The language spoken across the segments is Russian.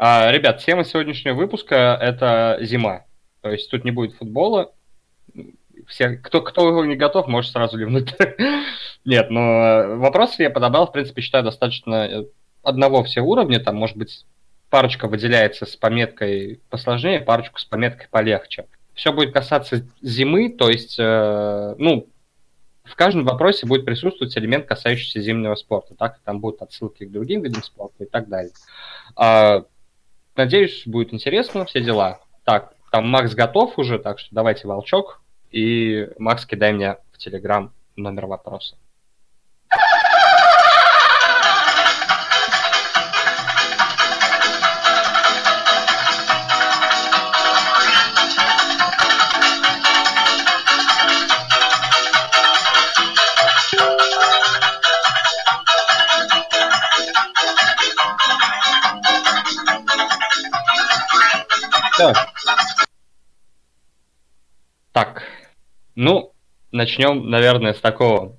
А, ребят, тема сегодняшнего выпуска – это зима. То есть тут не будет футбола. Все, кто, кто не готов, может сразу ливнуть. Нет, но вопросы я подобрал, в принципе, считаю, достаточно одного все уровня. Там, может быть, парочка выделяется с пометкой посложнее, парочку с пометкой полегче. Все будет касаться зимы, то есть, э, ну, в каждом вопросе будет присутствовать элемент, касающийся зимнего спорта. Так, там будут отсылки к другим видам спорта и так далее. Надеюсь, будет интересно, все дела. Так, там Макс готов уже, так что давайте волчок. И Макс, кидай мне в Телеграм номер вопроса. Начнем, наверное, с такого,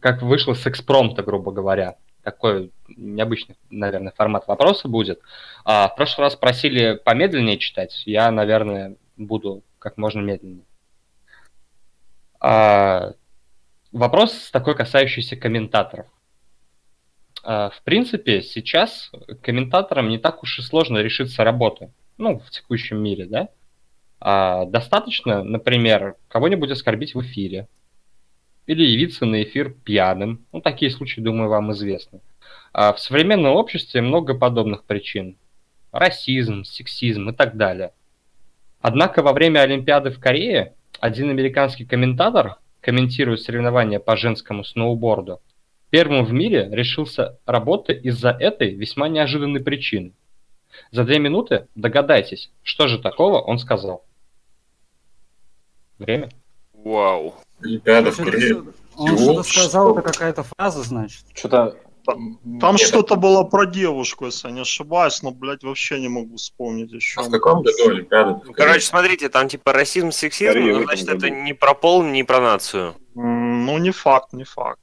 как вышло с экспромта, грубо говоря. Такой необычный, наверное, формат вопроса будет. А, в прошлый раз просили помедленнее читать. Я, наверное, буду как можно медленнее. А, вопрос такой, касающийся комментаторов. А, в принципе, сейчас комментаторам не так уж и сложно решиться работы ну, в текущем мире, да, а, достаточно, например, кого-нибудь оскорбить в эфире или явиться на эфир пьяным. Ну, такие случаи, думаю, вам известны. А в современном обществе много подобных причин. Расизм, сексизм и так далее. Однако во время Олимпиады в Корее один американский комментатор, комментируя соревнования по женскому сноуборду, первым в мире решился работать из-за этой весьма неожиданной причины – за две минуты догадайтесь, что же такого он сказал. Время. Вау. Олимпиада в Корее. Он что-то сказал, это какая-то фраза, значит. Что-то там что-то было про девушку, если я не ошибаюсь, но, блядь, вообще не могу вспомнить еще. А в каком году Олимпиада? Короче, смотрите, там типа расизм, сексизм, Скорее, ну, значит, это не про пол, не про нацию. Ну, не факт, не факт.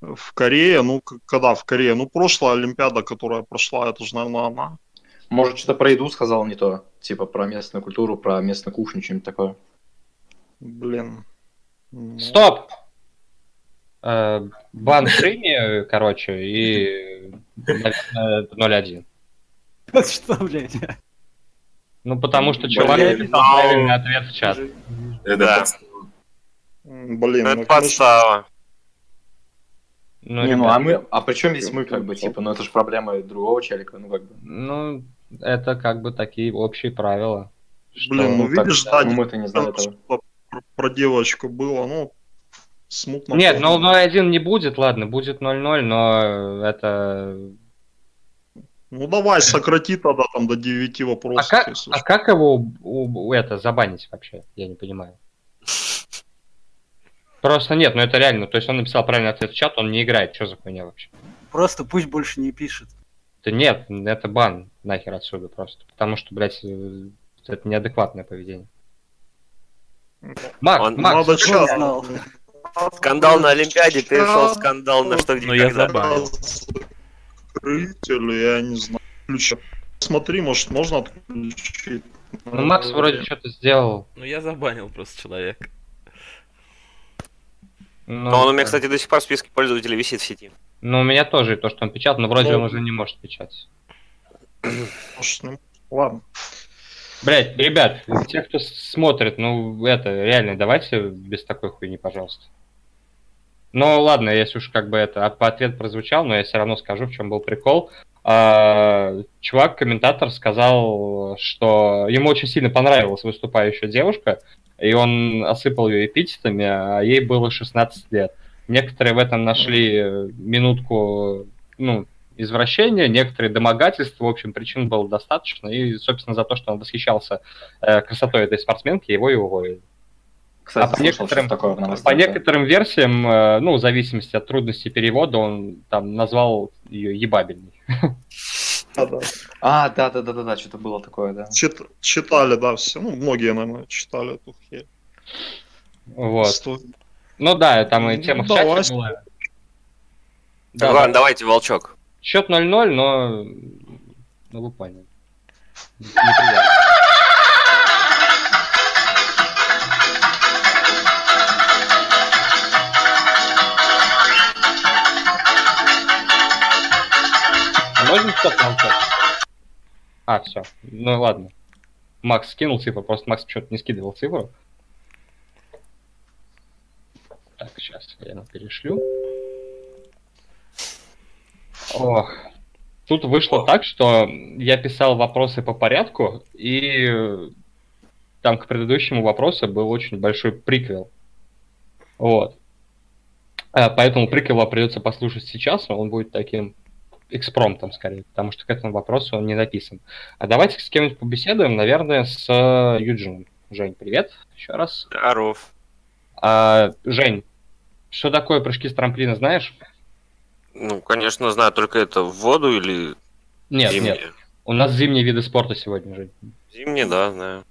В Корее, ну, когда в Корее? Ну, прошлая Олимпиада, которая прошла, это же, наверное, она. Может, что-то про еду сказал не то. Типа про местную культуру, про местную кухню, что-нибудь такое. Блин. Стоп! Э, бан Шими, короче, и, наверное, 0-1. Что, блядь? Ну, потому что чувак написал правильный ответ в чат. Да. Блин, это ну, подстава. Ну, не, ну а мы, а при чем здесь мы, как бы, типа, ну это же проблема другого челика, ну как бы. Ну, это как бы такие общие правила. Блин, ну, ну видишь, да, ну, мы-то не знали этого. Про, про девочку было, ну, смутно. Нет, ну 0-1 не будет, ладно, будет 0-0, но это... Ну давай, сократи тогда там до 9 вопросов. А как, а как его у, у, это забанить вообще? Я не понимаю. Просто нет, ну это реально. То есть он написал правильный ответ в чат, он не играет. Что за хуйня вообще? Просто пусть больше не пишет. Да нет, это бан нахер отсюда просто. Потому что, блядь, э, это неадекватное поведение. Мак, Он... Макс, Надо что знал? Скандал на Олимпиаде перешел скандал на что где Ну я забанил. Зрители, я не знаю. Смотри, может, можно отключить. Ну, Макс вроде что-то сделал. Ну, я забанил просто человека. Ну, но он у меня, кстати, до сих пор в списке пользователей висит в сети. Ну, у меня тоже то, что он печатал, но вроде ну, он уже не может печатать. Ну, ладно. Блять, ребят, те, кто смотрит, ну, это, реально, давайте без такой хуйни, пожалуйста. Ну, ладно, если уж как бы это, ответ прозвучал, но я все равно скажу, в чем был прикол. А, чувак, комментатор, сказал, что ему очень сильно понравилась выступающая девушка, и он осыпал ее эпитетами, а ей было 16 лет. Некоторые в этом нашли минутку, ну, извращения, некоторые домогательства, в общем, причин было достаточно, и, собственно, за то, что он восхищался э, красотой этой спортсменки, его и уволили. Кстати, а по некоторым, такое по некоторым версиям, э, ну, в зависимости от трудности перевода, он там назвал ее ебабельной. А, да, да, да, да, да, что-то было такое, да. Чит, читали, да, все. Ну, многие, наверное, читали эту херь. Вот. Сто... Ну да, там и тема ну, в чате была. Да, ладно, давайте, Волчок. Счет 0-0, но... Ну, вы поняли. неприятно. Можно стоп молчать? А, все. Ну ладно. Макс скинул цифру, просто Макс что-то не скидывал цифру. Так, сейчас я ему перешлю. Ох. Тут вышло так, что я писал вопросы по порядку, и там к предыдущему вопросу был очень большой приквел. Вот. А, Поэтому приквела придется послушать сейчас, но он будет таким экспромтом скорее, потому что к этому вопросу он не написан. А давайте с кем-нибудь побеседуем, наверное, с э, Юджином. Жень, привет еще раз. Здоров. А, Жень, что такое прыжки с трамплина, знаешь? Ну, конечно, знаю, только это в воду или Нет, зимние? нет. У нас зимние виды спорта сегодня, Жень. Зимние, да, знаю.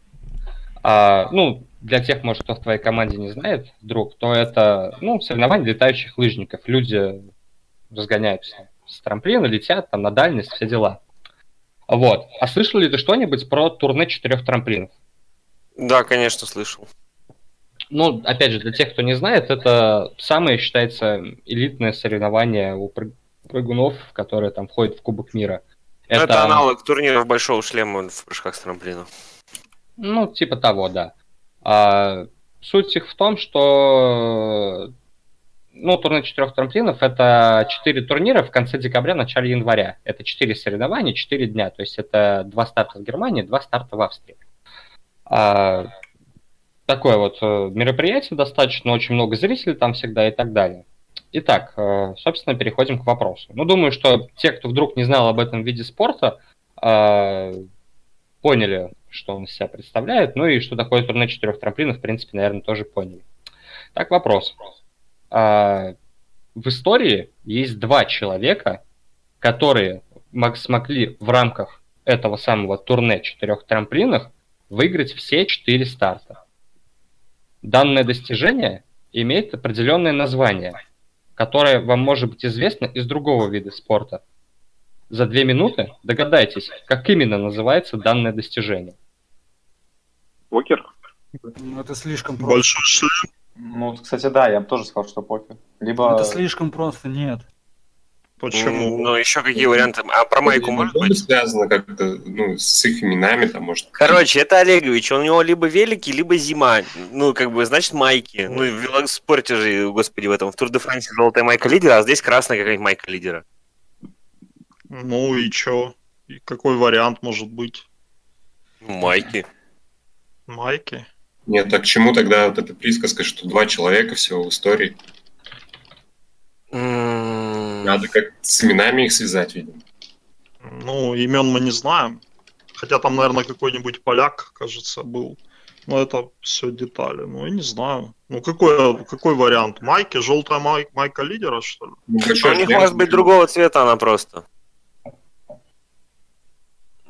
А, ну, для тех, может, кто в твоей команде не знает, вдруг, то это, ну, соревнования летающих лыжников. Люди разгоняются с трамплина, летят там на дальность, все дела. Вот. А слышал ли ты что-нибудь про турне четырех трамплинов? Да, конечно, слышал. Ну, опять же, для тех, кто не знает, это самое, считается, элитное соревнование у прыг- прыгунов, которое там входит в Кубок мира. Ну, Это... аналог турниров большого шлема в прыжках с трамплина. Ну, типа того, да. А, суть их в том, что ну, турнир четырех трамплинов это четыре турнира в конце декабря, начале января. Это четыре соревнования, четыре дня. То есть это два старта в Германии, два старта в Австрии. А, такое вот э, мероприятие достаточно, очень много зрителей там всегда и так далее. Итак, э, собственно, переходим к вопросу. Ну, думаю, что те, кто вдруг не знал об этом виде спорта, э, поняли, что он из себя представляет, ну и что такое турне четырех трамплинов, в принципе, наверное, тоже поняли. Так, вопрос. В истории есть два человека, которые мог- смогли в рамках этого самого турне четырех трамплинов выиграть все четыре старта. Данное достижение имеет определенное название, которое вам может быть известно из другого вида спорта. За две минуты догадайтесь, как именно называется данное достижение. Покер? Ну, это слишком просто. Большой шлем. Ну, вот, кстати, да, я бы тоже сказал, что покер. Либо... Это слишком просто, нет. Почему? Ну, еще какие варианты? А про майку может Было быть? связано как-то ну, с их именами, там, может. Короче, это Олегович, у него либо велики, либо зима. Ну, как бы, значит, майки. Ну, в велоспорте же, господи, в этом, в Тур де Франсе желтая майка лидера, а здесь красная какая-нибудь майка лидера. Ну и чё? И какой вариант может быть? Майки. Майки? Нет, а к чему тогда вот эта присказка, что два человека всего в истории? М, Надо как с именами их связать, видимо. Ну, имен мы не знаем. Хотя там, наверное, какой-нибудь поляк, кажется, был. Но это все детали. Ну, я не знаю. Ну, какой, какой вариант? Майки? Желтая май, майка лидера, что ли? Ну, У большой них может быть другого цвета она просто.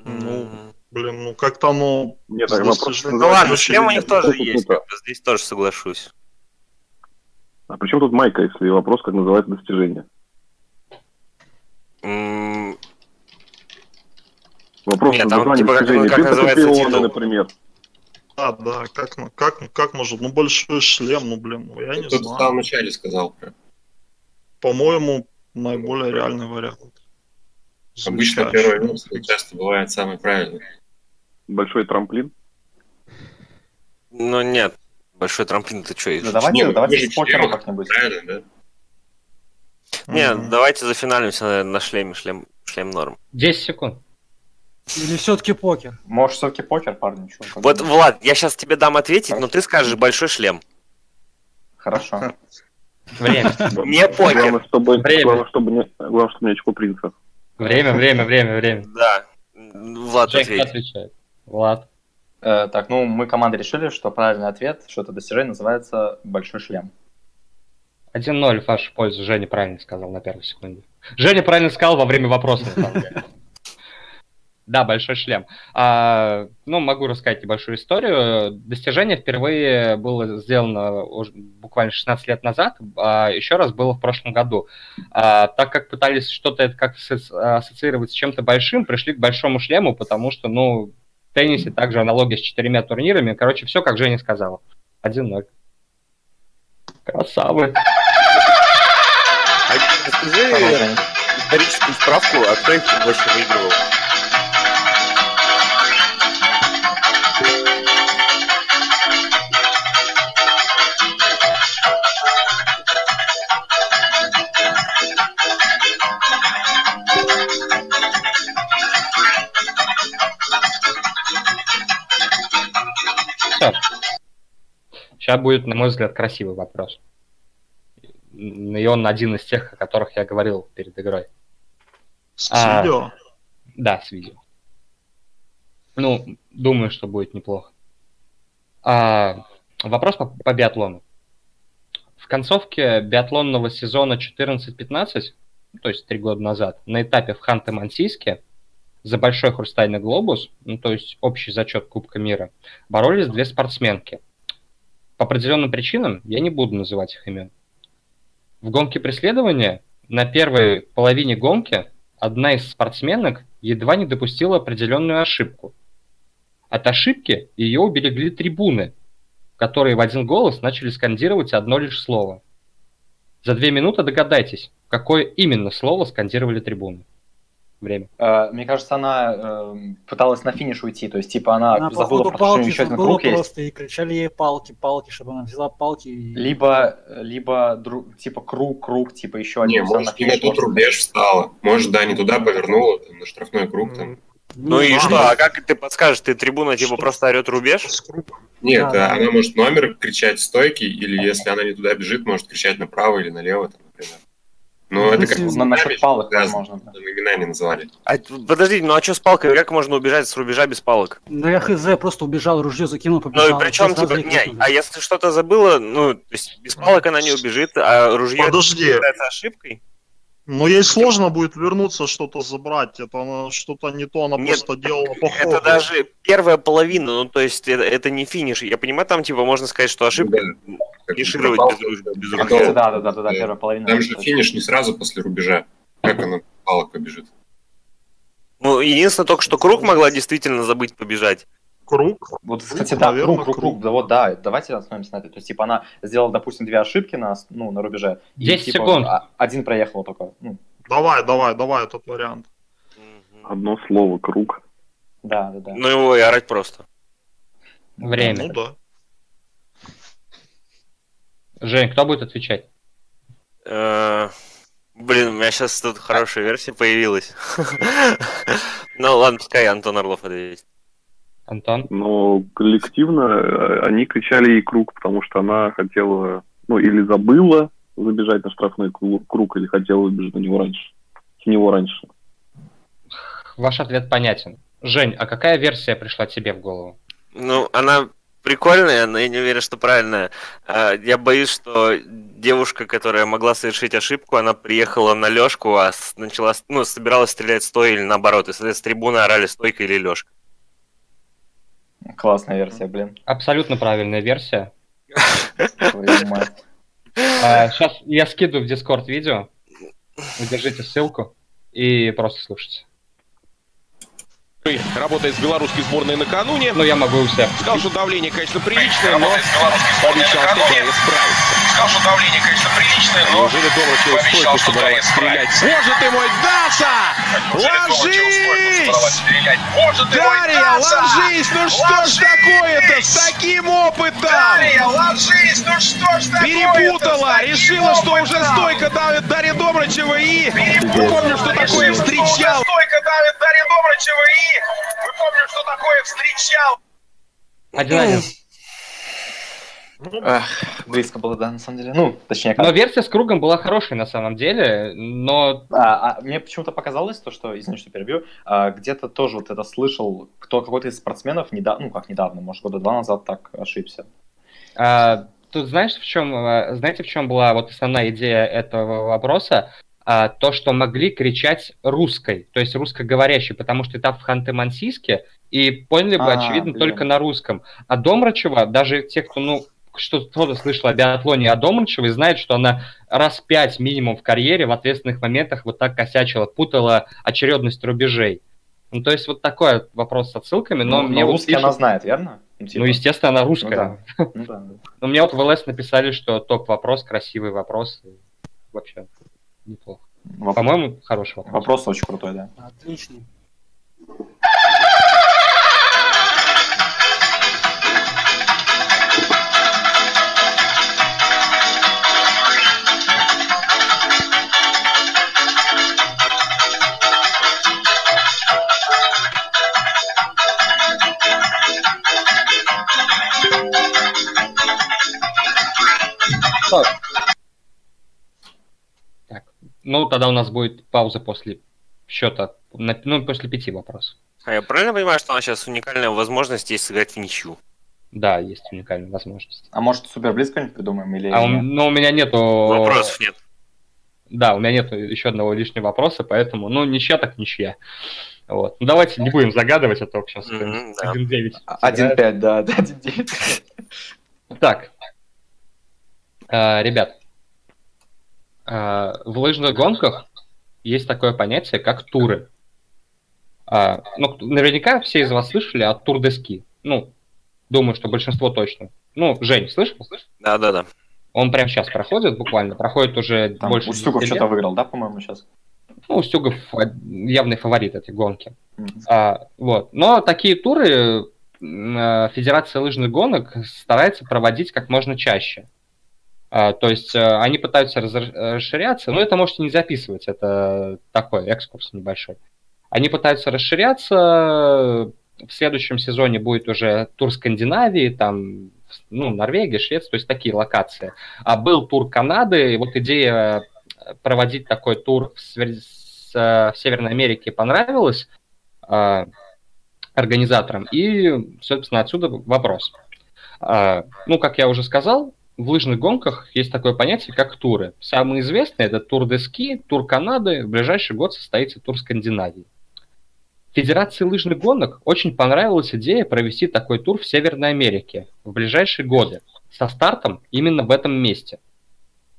Ну, Блин, ну как-то оно... Нет, с так достижением- Ну ладно, шлем у них тоже есть, здесь тоже соглашусь. А при чем тут майка, если вопрос, как называется достижение? М, Вопрос Нет, там типа как- достижения. как называется титул. например. Да, да, как, ну, как, как может... Ну, большой шлем, ну, блин, ну, я не Кто-то в знаю. самом начале сказал. прям. По-моему, наиболее реальный вариант. Обычно первый версия часто бывает самый правильный. Большой трамплин. Ну нет, большой трамплин, ты что? Да давайте, Не, ну, давайте с покером как-нибудь. Правильно, да? Нет, Мгм. давайте зафиналимся на, на шлеме, шлем, шлем норм. 10 секунд. Или все-таки покер? Может, все-таки покер, парни? Как Вот? Влад, я сейчас тебе дам ответить, но ты скажешь большой шлем. Хорошо. Время. Не покер. Главное, чтобы, Время. главное, чтобы не, главное, чтобы не очко принца. Время, время, время, время. Да. Влад, кто ответь. отвечает? Влад. Э, так, ну, мы командой решили, что правильный ответ, что это достижение называется «большой шлем». 1-0 в вашу пользу. Женя правильно сказал на первой секунде. Женя правильно сказал во время вопроса. Да, большой шлем. А, ну, могу рассказать небольшую историю. Достижение впервые было сделано уже буквально 16 лет назад, а еще раз было в прошлом году. А, так как пытались что-то это асоци- ассоциировать с чем-то большим, пришли к большому шлему, потому что, ну, теннисе также аналогия с четырьмя турнирами. Короче, все, как Женя сказала. 1-0. Красавы. А расскажи историческую справку, а кто их вообще выигрывал? Сейчас будет, на мой взгляд, красивый вопрос. И он один из тех, о которых я говорил перед игрой. С А. видео. Да, с видео. Ну, думаю, что будет неплохо. А, вопрос по, по биатлону. В концовке биатлонного сезона 14-15, то есть три года назад, на этапе в Ханты-Мансийске за большой хрустальный глобус, ну, то есть общий зачет Кубка мира, боролись две спортсменки. По определенным причинам я не буду называть их имен. В гонке преследования на первой половине гонки одна из спортсменок едва не допустила определенную ошибку. От ошибки ее уберегли трибуны, которые в один голос начали скандировать одно лишь слово. За две минуты догадайтесь, какое именно слово скандировали трибуны. Время. Э, Мне кажется, она э, пыталась на финиш уйти, то есть, типа, она, Она, забыла походу, про что палки нее еще один круг есть. просто, и кричали ей палки, палки, чтобы она взяла палки и... Либо, либо, дру- типа, круг, круг, типа, еще один. Не, есть может, не финиш на тот может- рубеж встала. Может, да, не туда повернула, там, на штрафной круг там. Ну и ладно. что, а как ты подскажешь, ты трибуна типа Что? просто орет рубеж? Нет, Да, а да. она может номер кричать стойки, или если она не туда бежит, может кричать направо или налево, там, например. Ну, это как На, насчет именами палок, связано, возможно. да. там имена не называли. А, подождите, ну а что с палкой? Как можно убежать с рубежа без палок? Да я хз, просто убежал, ружье закинул, Ну побежал. и причем, типа, не, а если что-то забыла, ну, то есть без палок она не убежит, а ружье Подожди. является ошибкой? Но ей сложно будет вернуться что-то забрать. Это она что-то не то, она Нет, просто делала по ходу. Это даже первая половина, ну, то есть это, это не финиш. Я понимаю, там, типа, можно сказать, что ошибка Да, финишировать без, без ружья. Да, да, да, да, да, Да. первая половина. Там же точно. финиш не сразу после рубежа. Как она палок побежит? Ну, единственное, только что круг могла действительно забыть побежать. Круг. Вот, Круг, кстати, да, наверное, круг, круг, круг. да, вот, да, давайте остановимся на этой. То есть, типа, она сделала, допустим, две ошибки на, ну, на рубеже. и, 10 типа, секунд. а- Один проехал только. Ну, Давай, давай, давай этот вариант. Одно слово круг. да, да, да. Ну, его и орать просто. Время. Ну да. Жень, кто будет отвечать? Э, Блин, у меня сейчас тут хорошая версия появилась. Ну, ладно, пускай Антон Орлов ответит. Антон? Но коллективно э, они кричали ей круг, потому что она хотела, ну, или забыла забежать на штрафной кру- круг, или хотела выбежать на него раньше. С него раньше. Ваш ответ понятен. Жень, а какая версия пришла тебе в голову? Ну, она прикольная, но я не уверен, что правильная. А, Я боюсь, что девушка, которая могла совершить ошибку, она приехала на Лёшку, а начала, ну, собиралась стрелять стоя или наоборот. И, соответственно, с трибуны орали стойка или Лёшка. Классная версия, блин. Абсолютно правильная версия. Сейчас я скидываю в Discord видео. Вы держите ссылку и просто слушайте. Работает с белорусской сборной накануне. Ну, я могу у себя. Сказал, что давление, конечно, приличное, но пообещал, что справится. Сказал, что давление, конечно, приличное, но Неужели Добрачев пообещал, стойку что собралась стрелять? Боже ты мой, Даша! Ложись! Дарья, ложись! Ну что ж такое-то с таким опытом? Дарья, ложись! Ну что ж такое Перепутала, решила, что уже стойка давит Дарья Добрачева и... Помню, что такое встречал. Стойка давит Дарья Добрачева и... Вы помню, что такое встречал. Эх, близко было, да, на самом деле. Ну, точнее, Но как. версия с кругом была хорошей на самом деле, но А, а мне почему-то показалось то, что, извини, что перебью, а, где-то тоже вот это слышал, кто какой-то из спортсменов недавно, ну как недавно, может года два назад так ошибся. А, тут знаешь, в чем, а, знаете, в чем была вот основная идея этого вопроса? А, то, что могли кричать русской, то есть русскоговорящей, потому что этап в Ханты-Мансийске, и поняли бы, А, очевидно, блин. только на русском. А Домрачева, даже те, кто, ну, что кто-то слышал о биатлоне о Домрачевой, знает, что она раз пять минимум в карьере в ответственных моментах вот так косячила, путала очередность рубежей. Ну, то есть вот такой вопрос с отсылками, но Ну, мне но вот русский пишут- она знает, верно? типа, Ну, естественно, она ну русская. да. Ну да, да. Но мне вот в ЛС написали, что топ-вопрос, красивый вопрос. Вообще неплохо. Воп- По-моему, хороший вопрос. Вопрос очень крутой, да. Отличный. Так. Ну, тогда у нас будет пауза после счета, на- ну, после пяти вопросов. А я правильно понимаю, что у нас сейчас уникальная возможность есть сыграть в ничью? Да, есть уникальная возможность. А может супер близко что-нибудь придумаем или... А у, но у меня нету... Вопросов нет. Да, у меня нет еще одного лишнего вопроса, поэтому, ну, ничья так ничья. Вот. Ну, давайте не будем загадывать, а то сейчас да. 1-9. А, 1-5, да, да, 1-9. Так, А, ребят, а, в лыжных гонках есть такое понятие, как туры. А, ну, наверняка все из вас слышали о тур де ски. Ну, думаю, что большинство точно. Ну, Жень, слышал? Да-да-да. Он прямо сейчас проходит, буквально. Проходит уже Там больше Устюгов 10 лет. что-то выиграл, да, по-моему, сейчас? Ну, Устюгов а, явный фаворит этой гонки. Мгм. А, вот. Но такие туры э, Федерация лыжных гонок старается проводить как можно чаще. А, то есть э, они пытаются расширяться, но это можете не записывать, это такой экскурс небольшой. Они пытаются расширяться, в следующем сезоне будет уже тур Скандинавии, там, ну, Норвегия, Швеция, то есть такие локации. А был тур Канады, и вот идея э, проводить такой тур в, свер- с, э, в Северной Америке понравилась э, организаторам, и, собственно, отсюда вопрос. А, Ну, как я уже сказал, в лыжных гонках есть такое понятие, как туры. Самый известный это тур де ски, тур Канады, в ближайший год состоится тур Скандинавии. Федерации лыжных гонок очень понравилась идея провести такой тур в Северной Америке в ближайшие годы, со стартом именно в этом месте.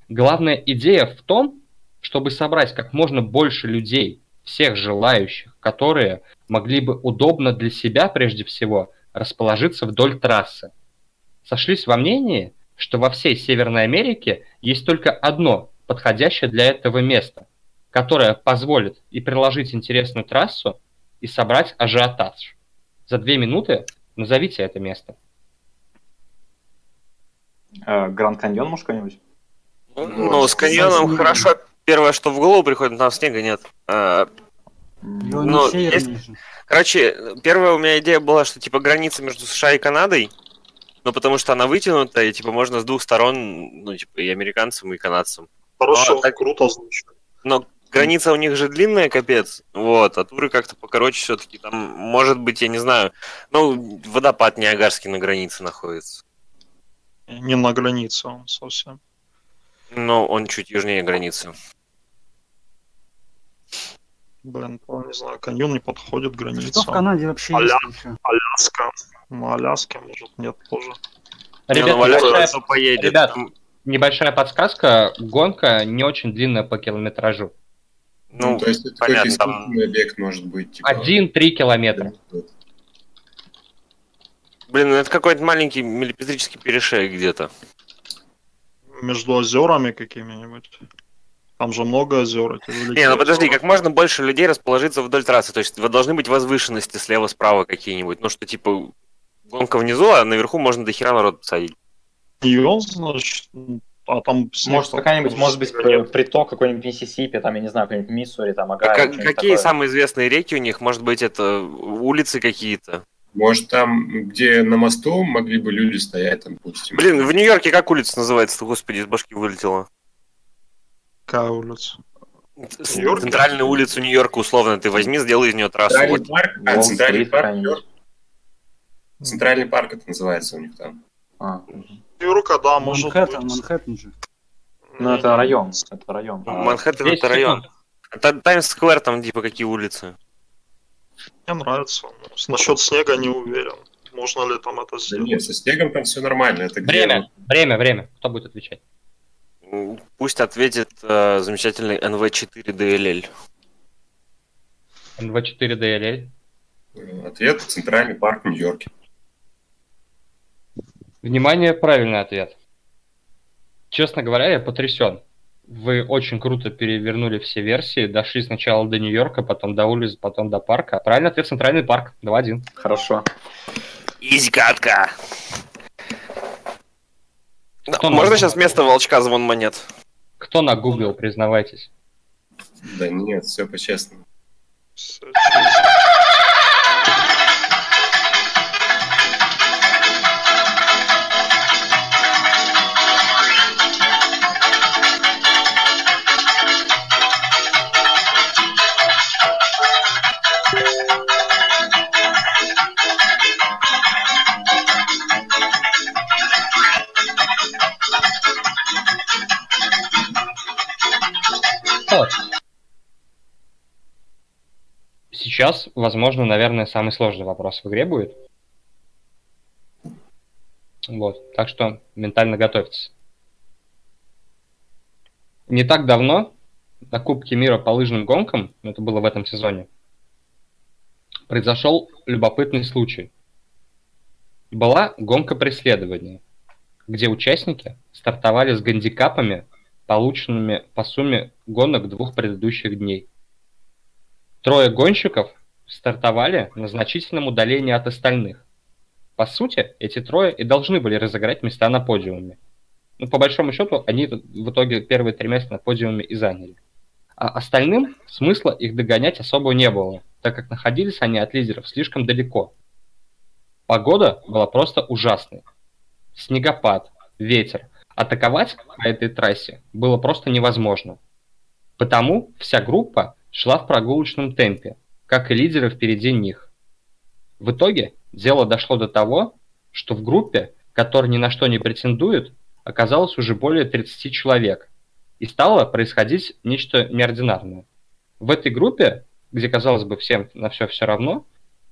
Главная идея в том, чтобы собрать как можно больше людей, всех желающих, которые могли бы удобно для себя прежде всего расположиться вдоль трассы. Сошлись во мнении, что во всей Северной Америке есть только одно подходящее для этого место, которое позволит и приложить интересную трассу, и собрать ажиотаж. За две минуты назовите это место. Э, Гранд Каньон, может, какой-нибудь? Ну, с каньоном хорошо. Первое, что в голову приходит, там снега нет. А, М, Его Ну, не северный есть-. Короче, первая у меня идея была, что типа граница между США и Канадой, ну потому что она вытянута, и типа можно с двух сторон, ну типа и американцам, и канадцам. Хорошо, А, так- круто звучит. Но граница у них же длинная, капец, вот, а туры как-то покороче все-таки. Там, может быть, я не знаю, ну, водопад Ниагарский на границе находится. Не на границе он совсем. Но он чуть южнее границы. Блин, не знаю, каньон не подходит к Что в границе. Канаде вообще Аля. есть еще? Аляска. На Аляске, может, нет тоже. Не, Ребят, ну, небольшая, поедет. ребят. Небольшая подсказка. Гонка не очень длинная по километражу. Ну, Ну, то есть это понятно, там- объект может быть. Типа, 1-3 километра. блин, ну это какой-то маленький миллиметрический перешеек где-то. Между озерами какими-нибудь. Там же много озер. Не, ну подожди, озера. как можно больше людей расположиться вдоль трассы? То есть должны быть возвышенности слева-справа какие-нибудь. Ну что, типа, гонка внизу, а наверху можно до хера народ посадить. Каньон, значит, а там снег Может, какая-нибудь, может быть, приток какой-нибудь Миссисипи, там, я не знаю, какой-нибудь Миссури, там, А Огайо. как- какие такое. самые известные реки у них? Может быть, это улицы какие-то? Может, там, где на мосту могли бы люди стоять, там, допустим. Блин, в Нью-Йорке как улица называется? Господи, из башки вылетела. Какая улица? Центральную улицу Нью-Йорка, условно, ты возьми, сделай из нее трассу. Центральный Вот. парк, а, центральный парк. Нью-Йорк. Центральный парк это называется у них там. А. Нью-Йорка, да, может Манхэттен, быть. Манхэттен же. Ну, это район, это район. А, Манхэттен 10 это район. секунд. Это Таймс-сквер, там типа какие улицы. Мне нравится. Насчет снега не уверен. Можно ли там это Да сделать? нет, со снегом там все нормально. Это где Время, время, время. Кто будет отвечать? Пусть ответит э, замечательный NV4 DLL. НВ4 DLL. Ответ – Центральный парк в Нью-Йорке. Внимание, правильный ответ. Честно говоря, я потрясен. Вы очень круто перевернули все версии, дошли сначала до Нью-Йорка, потом до улиц, потом до парка. Правильный ответ – Центральный парк. 2-1. Хорошо. Изи Кто Можно на- сейчас вместо волчка звон монет? Кто нагуглил, признавайтесь? Да нет, все по-честному. Так. Сейчас, возможно, наверное, самый сложный вопрос в игре будет. Вот, так что ментально готовьтесь. Не так давно на Кубке мира по лыжным гонкам, это было в этом сезоне, произошел любопытный случай. Была гонка преследования, где участники стартовали с гандикапами, полученными по сумме гонок двух предыдущих дней. Трое гонщиков стартовали на значительном удалении от остальных. По сути, эти трое и должны были разыграть места на подиуме. Ну, по большому счету, они в итоге первые три места на подиуме и заняли. А остальным смысла их догонять особо не было, так как находились они от лидеров слишком далеко. Погода была просто ужасной. Снегопад, ветер. Атаковать по этой трассе было просто невозможно. Потому вся группа шла в прогулочном темпе, как и лидеры впереди них. В итоге дело дошло до того, что в группе, которая ни на что не претендует, оказалось уже более 30 человек, и стало происходить нечто неординарное. В этой группе, где, казалось бы, всем на все все равно,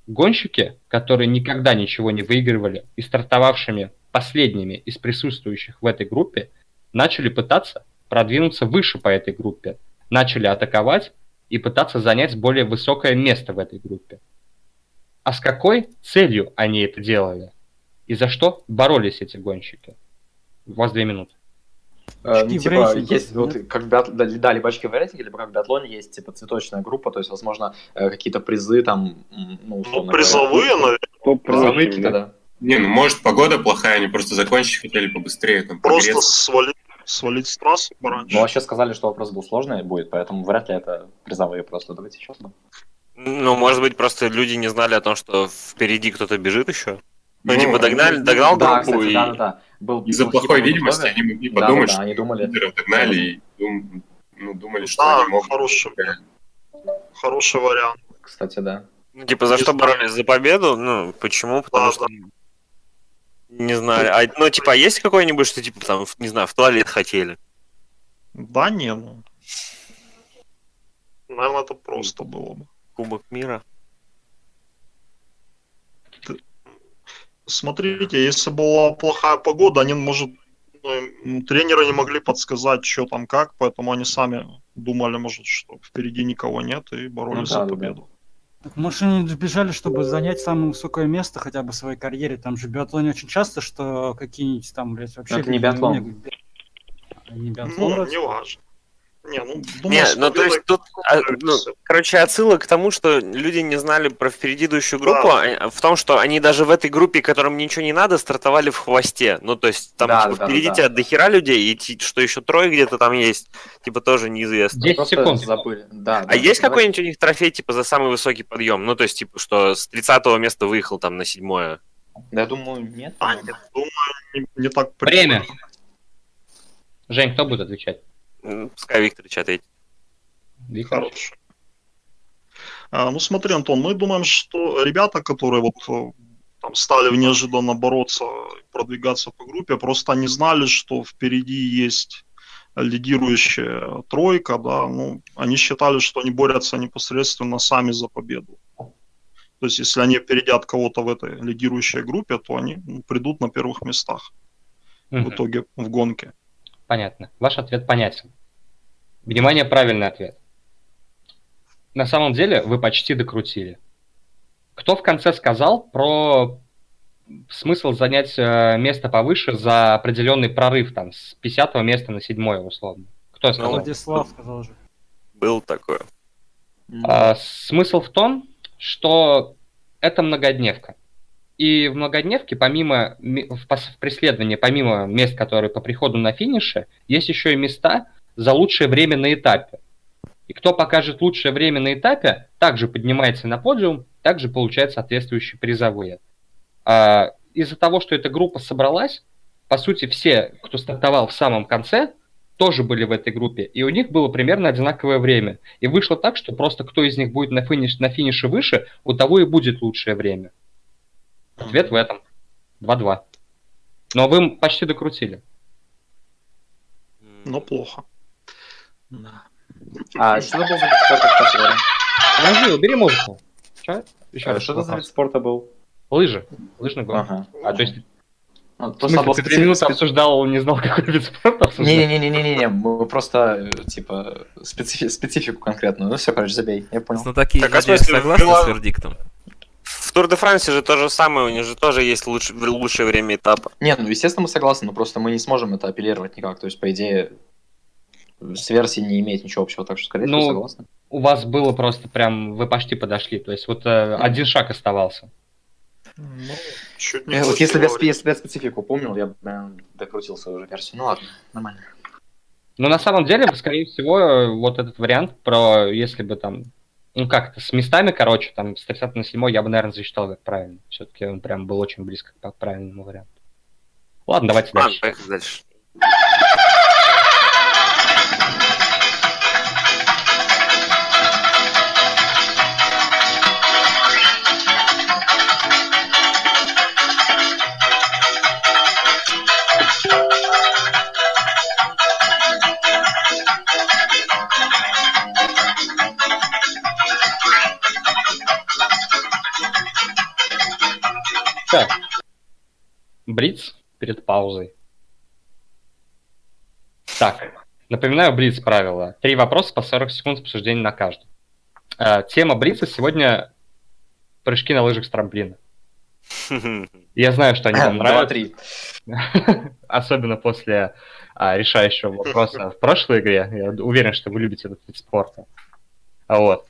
гонщики, которые никогда ничего не выигрывали и стартовавшими последними из присутствующих в этой группе, начали пытаться продвинуться выше по этой группе, начали атаковать и пытаться занять более высокое место в этой группе. А с какой целью они это делали? И за что боролись эти гонщики? У вас две минуты. Э, ну, типа, рейтинге, есть да? вот как биат- да, да, либо очки в рейтинге, либо как в биатлоне есть типа цветочная группа, то есть, возможно, э, какие-то призы там, ну, Ну, условно призовые, наверное. Призовые какие-то, да. да. Не, ну может погода плохая, они просто закончить хотели побыстрее. Там, Просто погреться. свалить, свалить с трассы пораньше. Ну, вообще сказали, что вопрос был сложный будет, поэтому вряд ли это призовые просто. Давайте честно. Ну, может быть, просто люди не знали о том, что впереди кто-то бежит еще. Ну, Ну, типа, догнали, догнал да, группу кстати, и... да, да, да. Был, Из-за был плохой видимости они могли Да, подумать, да, что они думали. догнали и дум- ну, думали, что Да, они могут. хороший. Хороший вариант. Кстати, да. Ну, типа, за Не что знаю. боролись? За победу? Ну, почему? Потому Да, что... Не знаю. А, ну, типа, есть какой-нибудь, что, типа, там, не знаю, в туалет хотели? Да, не, ну. Наверное, это просто было бы. Кубок мира? Смотрите, если была плохая погода, они, может, ну, тренеры не могли подсказать, что там как, поэтому они сами думали, может, что впереди никого нет и боролись Ну да, за да, победу. Так, Может, они бежали, чтобы занять самое высокое место хотя бы в своей карьере. Там же в биатлоне очень часто, что какие-нибудь там, блядь, вообще... Это не биатлон. А Не биатлон, Ну, не важно. Не, ну, Не, думаю, ну, то есть тут, а, ну, короче, отсылок к тому, что люди не знали про впереди идущую группу, Да. а- в том, что они даже в этой группе, которым ничего не надо, стартовали в хвосте. Ну, то есть, там, Да, типа, да, да, впереди да. тебя дохера людей, и что еще трое где-то там есть, типа, тоже неизвестно. 10 Просто секунд. забыли. Да, да. А есть Давайте- какой-нибудь у них трофей, типа, за самый высокий подъем? Ну, то есть, типа, что с 30 места выехал там на седьмое. Да, я думаю, нет. А, нет, думаю, не, не так Время. Жень, кто будет отвечать? Пускай Викторович ответит. Виктор? Хорошо. А, ну смотри, Антон, мы думаем, что ребята, которые вот э, там стали неожиданно бороться, и продвигаться по группе, просто не знали, что впереди есть лидирующая тройка, да, ну, они считали, что они борются непосредственно сами за победу. То есть, если они опередят кого-то в этой лидирующей группе, то они ну, придут на первых местах в Мгм. итоге в гонке. Понятно. Ваш ответ понятен. Внимание, правильный ответ. На самом деле вы почти докрутили. Кто в конце сказал про смысл занять э, место повыше за определенный прорыв, там, с 50 места на 7 условно? Кто сказал? Владислав сказал же. Был такое. А, смысл в том, что это многодневка. И в многодневке, помимо ми- в преследовании, помимо мест, которые по приходу на финише, есть еще и места за лучшее время на этапе. И кто покажет лучшее время на этапе, также поднимается на подиум, также получает соответствующие призовые. А, из-за того, что эта группа собралась, по сути, все, кто стартовал в самом конце, тоже были в этой группе, и у них было примерно одинаковое время. И вышло так, что просто кто из них будет на, финиш, на финише выше, у того и будет лучшее время. Ответ в этом. 2-2. Но вы почти докрутили. Но плохо. Да. А что это был за вид спорта, кстати? Подожди, убери музыку. Че? Еще А раз. Что это за вид спорта был? Лыжи. Лыжный гонка. Ага. А, то есть, Ну, просто смысле, ты три минуты специ- обсуждал, не знал, какой вид спорта обсуждать? Не-не-не-не-не, мы просто, э, типа, специфи- специфику конкретную. Ну все, короче, забей, я понял. Знатоки, Так, а надеюсь, согласны с вердиктом? Тур де Франсе же то же самое, у них же тоже есть луч- лучшее время этапа. Не, ну, естественно, мы согласны, но просто мы не сможем это апеллировать никак. То есть, по идее, с версией не имеет ничего общего, так что, скорее всего, Ну, согласны. У вас было просто прям, вы почти подошли. То есть, вот э, один шаг оставался. Ну, чуть не Э, вот если бы я, если я специфику помнил, я бы, наверное, докрутил свою уже версию. Ну ладно, нормально. Но на самом деле, скорее всего, э, вот этот вариант про, если бы там, ну как-то с местами, короче, там с 30 на 7 я бы, наверное, засчитал как правильно. Все-таки он прям был очень близко к правильному варианту. Ладно, давайте Ладно, дальше. поехали дальше. Так. Блиц перед паузой. Так, напоминаю Блиц правила. Три вопроса по 40 секунд обсуждения на каждый. Э, Тема Блица сегодня прыжки на лыжах с трамплина. Я знаю, что они вам нравятся. Особенно после а, решающего вопроса в прошлой игре. Я уверен, что вы любите этот вид спорта. Вот.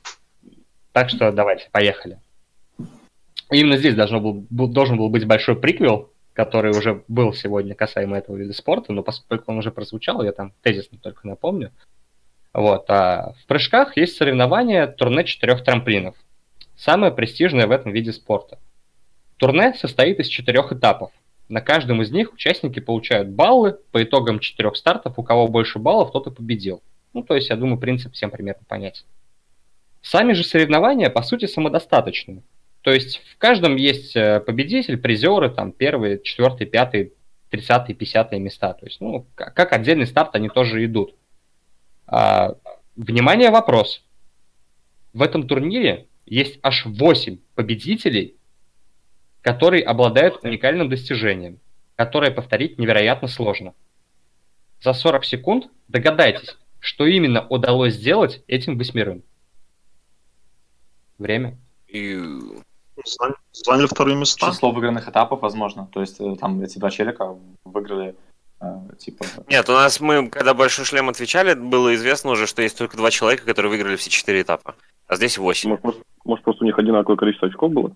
Так что давайте, поехали. Именно здесь должно был, должен был быть большой приквел, который уже был сегодня касаемо этого вида спорта, но поскольку он уже прозвучал, я там тезисно только напомню. Вот. А в прыжках есть соревнование турне четырех трамплинов. Самое престижное в этом виде спорта. Турне состоит из четырех этапов. На каждом из них участники получают баллы. По итогам четырех стартов, у кого больше баллов, тот и победил. Ну, то есть, я думаю, принцип всем примерно понятен. Сами же соревнования, по сути, самодостаточны. То есть, в каждом есть э, победитель, призеры, там, первые, четвертые, пятые, тридцатые, пятьдесятые места. То есть, ну, как отдельный старт они тоже идут. А, внимание, вопрос. В этом турнире есть аж 8 победителей, которые обладают уникальным достижением, которое повторить невероятно сложно. За 40 секунд догадайтесь, что именно удалось сделать этим восьмерым. Время. И Заняли, заняли вторые места. Число выигранных этапов, возможно. То есть, э, там эти два челика выиграли, э, типа... Нет, у нас мы, когда Большой Шлем отвечали, было известно уже, что есть только два человека, которые выиграли все четыре этапа. А здесь восемь. Может, может, может, просто у них одинаковое количество очков было?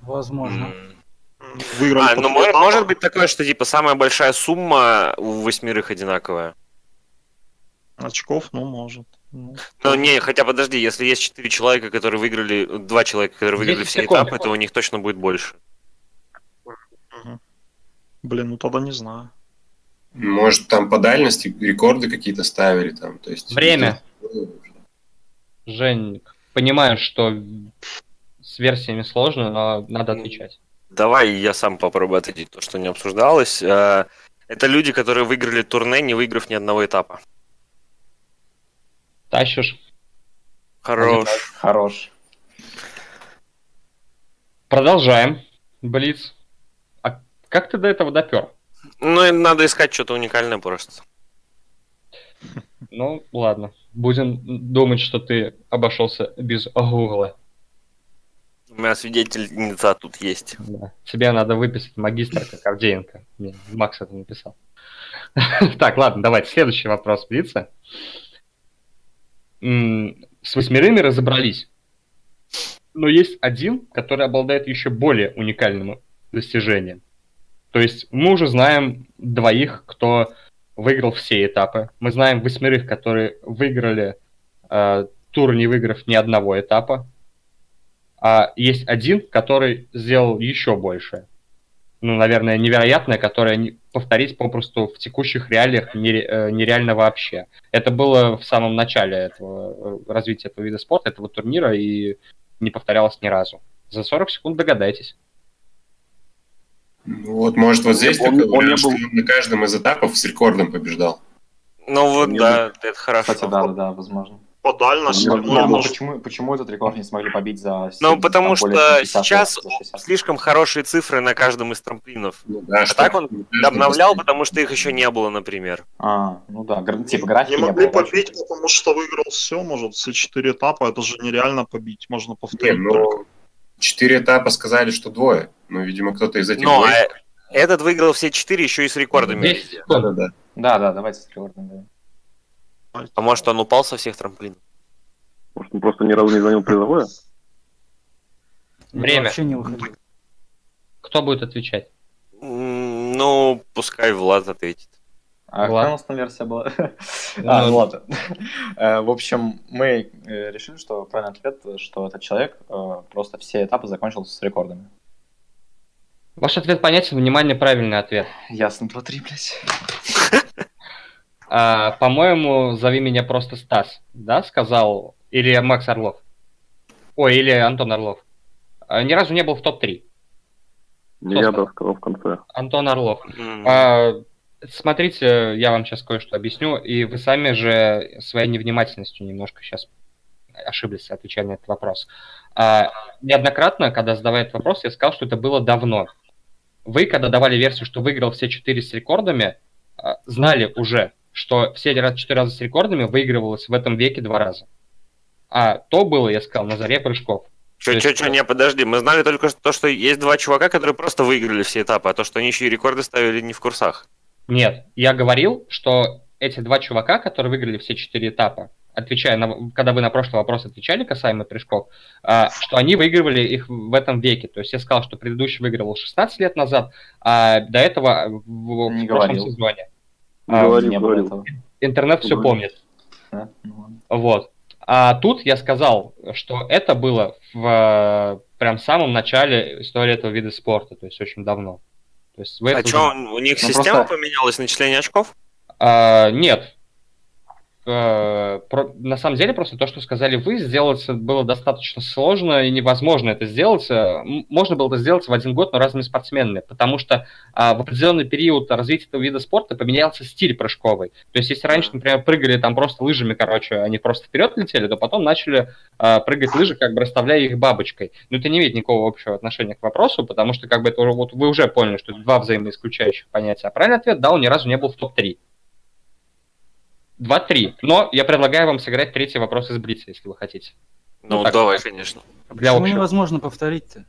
Возможно. М. Выиграли А, ну может, может быть такое, что типа самая большая сумма у восьмерых одинаковая. Очков, ну, может. Ну, Ну не, хотя подожди, если есть четыре человека, которые выиграли, два человека, которые выиграли 10 все секунд. этапы, то у них точно будет больше. мгм. Блин, ну тогда не знаю. Может, там по дальности рекорды какие-то ставили там. То есть, Время. Жень, понимаю, что с версиями сложно, но надо отвечать. Давай я сам попробую ответить то, что не обсуждалось. Э, Это люди, которые выиграли турне, не выиграв ни одного этапа. Тащишь. Хорош. Хорош. Продолжаем. Блиц. А как ты до этого допер? Ну, и надо искать что-то уникальное просто. Ну, ладно. Будем думать, что ты обошелся без гугла. У меня свидетельница тут есть. Да. Тебе надо выписать магистра, как Авдеенко. Макс это написал. Так, ладно, давайте. Следующий вопрос, Блица. С восьмерыми разобрались. Но есть один, который обладает еще более уникальным достижением. То есть мы уже знаем двоих, кто выиграл все этапы. Мы знаем восьмерых, которые выиграли э, тур, не выиграв ни одного этапа. А есть один, который сделал еще больше. Ну, наверное, невероятное, которое повторить попросту в текущих реалиях э, нереально вообще. Это было в самом начале этого э, развития этого вида спорта, этого турнира, и не повторялось ни разу. За 40 секунд догадайтесь. Ну Вот, может, вот здесь Он- такой он не вариант, что был- он на каждом из этапов с рекордом побеждал. Ну вот, да, это хорошо. Кстати, да, да, да, возможно. По дальности, Ну, Нет, ну, ну может, почему, почему этот рекорд не смогли побить за... Ну, потому там, что более 50 сейчас за 60? слишком хорошие цифры на каждом из трамплинов. Ну, да, А что так он обновлял, потому что их еще не было, например. А, ну да, гра- типа графики не не могли было. да, побить, потому что выиграл все, может, все четыре этапа, это же нереально побить, можно Не, повторить. только. ну, четыре этапа сказали, что двое. Ну, видимо, кто-то из этих Но двоих. э, этот выиграл все четыре еще и с рекордами 10 везде. секунд. Да-да-да. Да, да, давайте с рекордом, да. А может он упал со всех трамплинов? Может, он просто ни разу не занял призовое? Время. Вообще не выходил. Кто будет отвечать? Ну, пускай Влад ответит. А Влад? какая у нас там версия была? Ну, А, ну ладно. Э, В общем, мы э, решили, что правильный ответ, что этот человек э, просто все этапы закончил с рекордами. Ваш ответ понятен, внимание, правильный ответ. Ясно, 2-3, блядь. А, по-моему, зови меня просто Стас, да, сказал? Или Макс Орлов? Ой, или Антон Орлов. А, ни разу не был в топ-3. Не я, сказал? да, сказал в конце. Антон Орлов. М, А, смотрите, я вам сейчас кое-что объясню, и вы сами же своей невнимательностью немножко сейчас ошиблись, отвечая на этот вопрос. А, неоднократно, когда задавая этот вопрос, я сказал, что это было давно. Вы, когда давали версию, что выиграл все четыре с рекордами, а, знали уже, что все раз- четыре раза с рекордами выигрывалось в этом веке два раза. А то было, я сказал, на заре прыжков. Чё, есть- чё, не, подожди, мы знали только что, то, что есть два чувака, которые просто выиграли все этапы, а то, что они еще и рекорды ставили не в курсах. Нет, я говорил, что эти два чувака, которые выиграли все четыре этапа, отвечая на, когда вы на прошлый вопрос отвечали касаемо прыжков, а, что они выигрывали их в этом веке. То есть я сказал, что предыдущий выигрывал 16 лет назад, а до этого в, в прошлом говорил. сезоне. А, говорил, Не было говорил. этого. Интернет все Говорил. помнит. Ладно. Вот. А тут я сказал, что это было в э, прям самом начале истории этого вида спорта, то есть очень давно. То есть А что, уже- у них Ну, система просто- поменялась, начисление очков? А, нет. Э, про- на самом деле, просто то, что сказали вы, сделать было достаточно сложно и невозможно это сделать. Э, Можно было это сделать в один год, но разными спортсменами, потому что а, в определенный период развития этого вида спорта поменялся стиль прыжковый. То есть, если раньше, например, прыгали там просто лыжами, короче, они просто вперед летели, то потом начали а, прыгать лыжи, как бы расставляя их бабочкой. Но это не имеет никакого общего отношения к вопросу, потому что как бы это уже, вот вы уже поняли, что это два взаимоисключающих понятия. А правильный ответ, да, он ни разу не был в топ-3. 2-3. Но я предлагаю вам сыграть третий вопрос из Блица, если вы хотите. Ну, Ну, так. давай, конечно. Для Почему общего. невозможно повторить-то?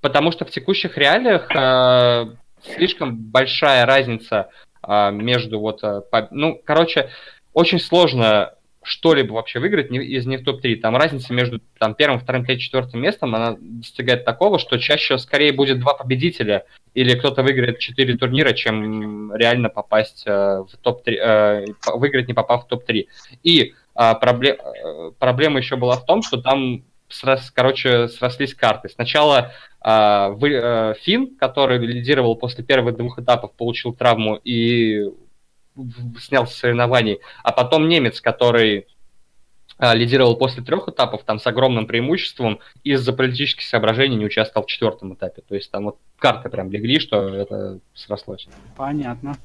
Потому что в текущих реалиях э, слишком большая разница э, между вот... э, по- ну, короче, очень сложно что-либо вообще выиграть из них топ-3. Там разница между там, первым, вторым, третьим, четвертым местом, она достигает такого, что чаще скорее будет два победителя или кто-то выиграет четыре турнира, чем реально попасть э, в топ-3, э, выиграть, не попав в топ-3. И а, пробле- э, проблема еще была в том, что там, срос- короче, срослись карты. Сначала вы, э, Финн, который лидировал после первых двух этапов, получил травму и снялся с соревнований, а потом немец, который а, лидировал после трех этапов, там с огромным преимуществом, из-за политических соображений не участвовал в четвертом этапе. То есть там вот карты прям легли, что это срослось. Понятно.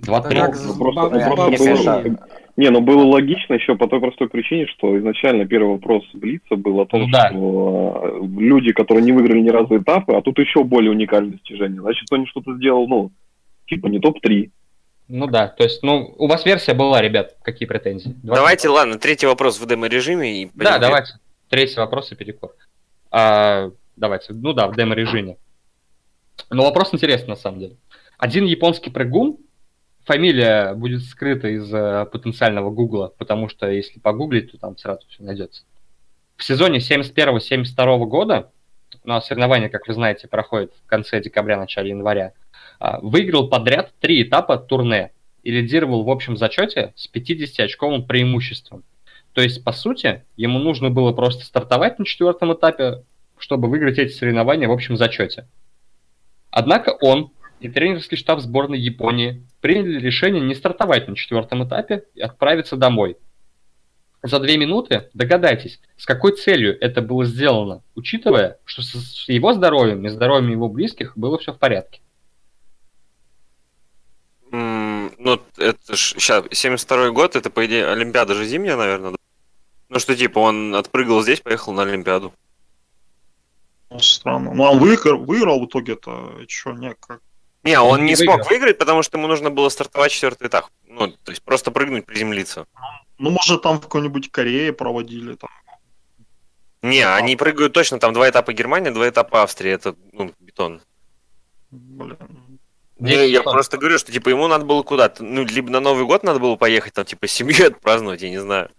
2-3. Как Ну, просто- просто было- Не, ну было логично еще по той простой причине, что изначально первый вопрос Блица был о том, Ну да. что э, люди, которые не выиграли ни разу этапы, а тут еще более уникальное достижение. Значит, он что-то сделал, ну, типа не топ-3. Ну да, то есть, ну, у вас версия была, ребят, какие претензии? 20. Давайте, ладно, третий вопрос в демо-режиме. И Да, пойдем давайте. Третий вопрос и перекур. А, давайте, ну да, в демо-режиме. Но вопрос интересный на самом деле. Один японский прыгун, фамилия будет скрыта из э, потенциального гугла, потому что если погуглить, то там сразу все найдется. В сезоне 71-72 года, у нас соревнования, как вы знаете, проходят в конце декабря, начале января, а, выиграл подряд три этапа турне и лидировал в общем зачете с 50-очковым преимуществом. То есть, по сути, ему нужно было просто стартовать на четвертом этапе, чтобы выиграть эти соревнования в общем зачете. Однако он и тренерский штаб сборной Японии приняли решение не стартовать на четвертом этапе и отправиться домой. За две минуты догадайтесь, с какой целью это было сделано, учитывая, что с его здоровьем и здоровьем его близких было все в порядке. Ну, это ж сейчас 72 год, это, по идее, Олимпиада же зимняя, наверное, да? Ну, что, типа, он отпрыгал здесь, поехал на Олимпиаду. Ну, странно. Ну, он выиграл, выиграл в итоге-то, что, не, как... Не, он, он не, не смог выиграть, потому что ему нужно было стартовать четвертый этап. Ну, то есть просто прыгнуть, приземлиться. Ну, может, там в какой-нибудь Корее проводили там. Не, а. они прыгают точно, там два этапа Германии, два этапа Австрии, это, ну, бетон. Блин. Не, я просто говорю, что типа ему надо было куда-то, ну, либо на Новый год надо было поехать, там, типа, семью отпраздновать, я не знаю.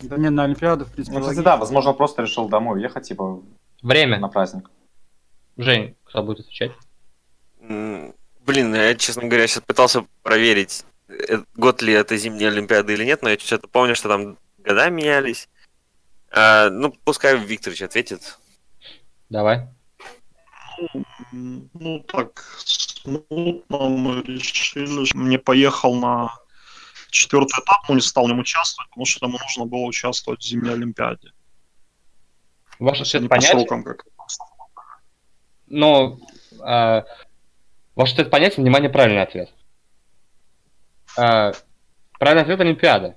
Да не, на Олимпиаду, в принципе. Ну, кстати, да, возможно, просто решил домой уехать, типа, Время. на праздник. Жень, кто будет отвечать? Блин, я, честно говоря, сейчас пытался проверить, э, год ли это зимняя Олимпиада или нет, но я что-то помню, что там года менялись. А, ну, пускай Викторович ответит. Давай. Ну, так, смутно мы решили, что мне поехал на четвертый этап, но не стал в нем участвовать, потому что ему нужно было участвовать в зимней Олимпиаде. Ваше ответ понятен? Как... Но э, ваш ответ понятен, внимание, правильный ответ. Э, правильный ответ Олимпиада.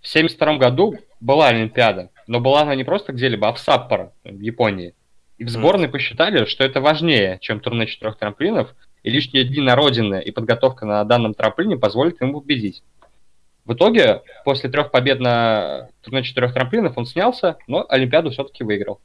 В 1972 году была Олимпиада, но была она не просто где-либо, а в Саппоро, в Японии. И в сборной посчитали, что это важнее, чем турне четырех трамплинов, и лишние дни на родины и подготовка на данном трамплине позволит ему победить. В итоге, после трех побед на турне четырех трамплинов он снялся, но Олимпиаду все-таки выиграл.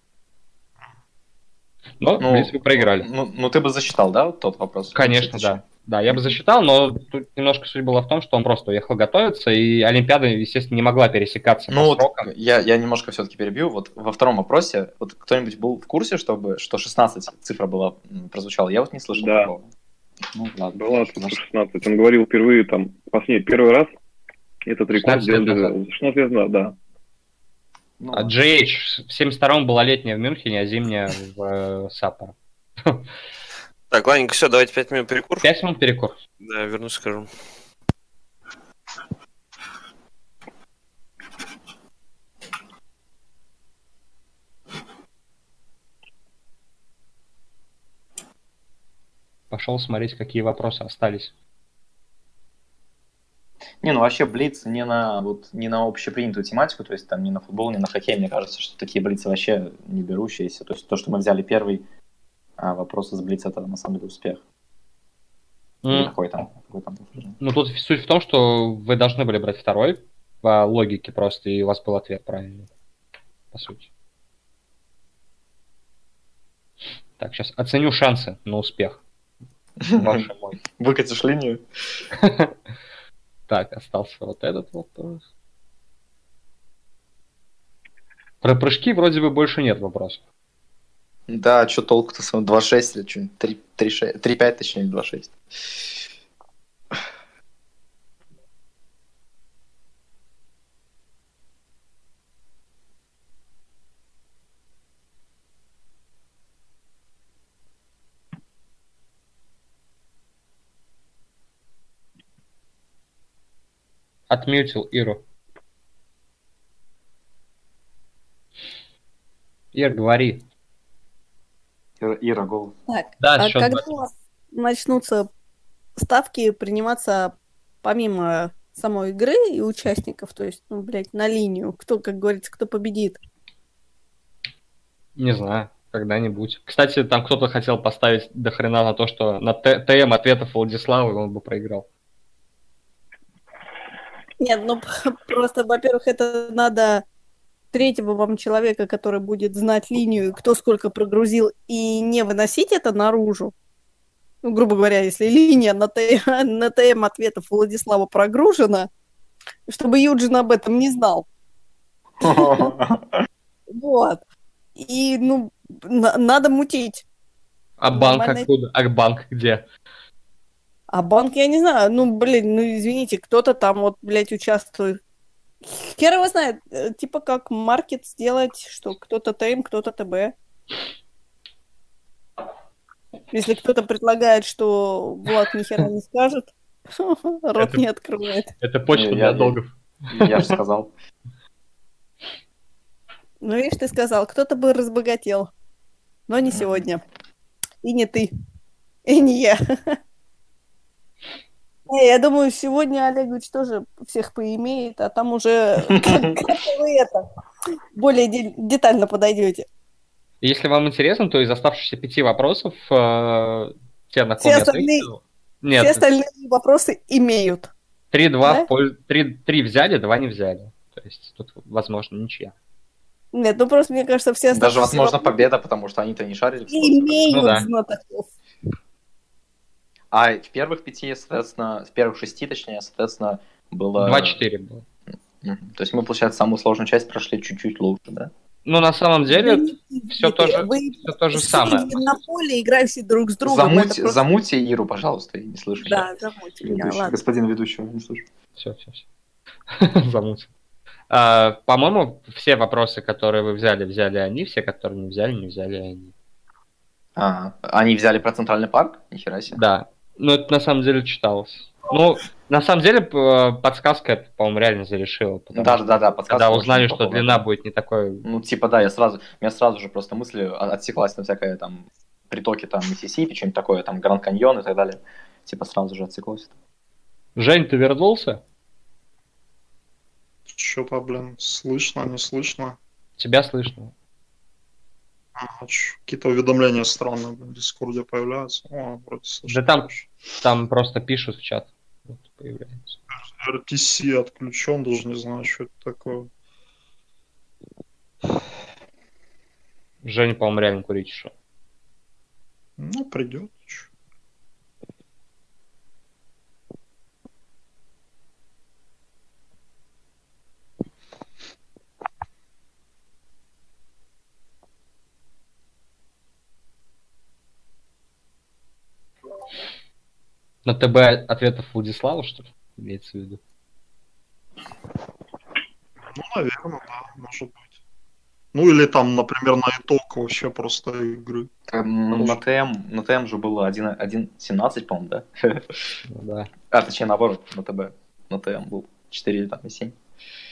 Но, ну, в принципе, проиграли. Ну, ну, ты бы засчитал, да, тот вопрос? Конечно, да. Да, я бы засчитал, но тут немножко суть была в том, что он просто уехал готовиться, и Олимпиада, естественно, не могла пересекаться ну, вот Я, я немножко все-таки перебью. Вот во втором вопросе, вот кто-нибудь был в курсе, чтобы, что 16 цифра была, прозвучала? Я вот не слышал да. такого. Ну, ладно. Была 16. Он говорил впервые там, последний, первый раз этот рекорд 16 лет назад. 16 лет назад, да. Ну, а GH в 72-м была летняя в Мюнхене, а зимняя в э, Саппоро. Так, ладненько, все, давайте 5 минут перекур. 5 минут перекур. Да, вернусь, скажу. Пошел смотреть, какие вопросы остались. Не, ну вообще Блиц не на, вот, не на общепринятую тематику, то есть там не на футбол, не на хоккей, мне кажется, что такие Блицы вообще не берущиеся. То есть то, что мы взяли первый а вопрос из Блица, это на самом деле успех. Mm. Какой там, какой там ну тут суть в том, что вы должны были брать второй по логике просто, и у вас был ответ правильный, по сути. Так, сейчас оценю шансы на успех. Ваш мой. Выкатишь линию? Так, остался вот этот вопрос. Про прыжки вроде бы больше нет вопросов. Да, что толку-то с 2.6 или что-нибудь 3.5, точнее, 2.6. Отмютил Иру. Ир, говори. Ира, голос. Так, да, а когда у вас начнутся ставки приниматься помимо самой игры и участников, то есть, ну, блядь, на линию, кто, как говорится, кто победит? Не знаю, когда-нибудь. Кстати, там кто-то хотел поставить до хрена на то, что на ТМ ответов Владислава он бы проиграл. Нет, ну просто, во-первых, это надо третьего вам человека, который будет знать линию, кто сколько прогрузил, и не выносить это наружу. Ну, грубо говоря, если линия на, Т- на ТМ ответов Владислава прогружена, чтобы Юджин об этом не знал. Вот. И, ну, на- надо мутить. А банк откуда? А банк где? А банк, я не знаю, ну, блин, ну, извините, кто-то там вот, блядь, участвует. Хер его знает, э, типа как маркет сделать, что кто-то ТМ, кто-то ТБ. Если кто-то предлагает, что Влад ни хера не скажет, рот не открывает. Это почта для долгов. Я же сказал. Ну, видишь, ты сказал, кто-то бы разбогател, но не сегодня. И не ты. И не я. Не, я думаю, сегодня Олегович тоже всех поимеет, а там уже вы это более де- детально подойдете. Если вам интересно, то из оставшихся пяти вопросов те, на ком Все остальные- ответил- Все Нет, остальные вопросы имеют. 3-2 да? в пользу... 3, 3 взяли, 2 не взяли. То есть тут, возможно, ничья. Нет, ну просто мне кажется, все Даже, оставшиеся возможно, победа, потому что они-то не шарили. в имеют Ну да. знатоков. А в первых пяти, соответственно, в первых шести, точнее, соответственно, было... 2-4 было. То есть мы, получается, самую сложную часть прошли чуть-чуть лучше, да? Ну, на самом деле, Вы все пиздите, то же, вы все то же самое. на поле играете друг с другом. Замуть, просто- замути Иру, пожалуйста, я не слышу. Да, замуть меня, Ведущий, ладно. господин ведущий, не слышу. Все, все, все. Замутил. А, По-моему, все вопросы, которые вы взяли, взяли они, все, которые не взяли, не взяли они. А, они взяли про Центральный парк? Нихера себе. Да. Ну, это на самом деле читалось. Ну, на самом деле, п- подсказка это, по-моему, реально зарешила. Да, что да, да, подсказка Когда узнали, что топовая. длина будет не такой... Ну, типа, да, я сразу, у меня сразу же просто мысли отсеклась на всякое там притоки там Миссисипи, что-нибудь такое, там Гранд Каньон и так далее. Типа сразу же отсеклось. Жень, ты вернулся? Что-то, блин, слышно, не слышно. Тебя слышно. Чё, Какие-то уведомления странные в Дискорде появляются. О, вроде. Да там-. Там просто пишут в чат. Вот появляется. RTC отключен, даже не знаю, что это такое. Женя, по-моему, реально курить шел. Ну, придет. На ТБ ответов Владислава, что ли, имеется в виду? Ну, наверное, да, может быть. Ну, или там, например, на итог вообще просто игры. Ну, на ТМ, на ТМ же было 1 1.17, по-моему, да? Ну да. А, точнее, наоборот, на ТБ. На ТМ был 4 или там и 7.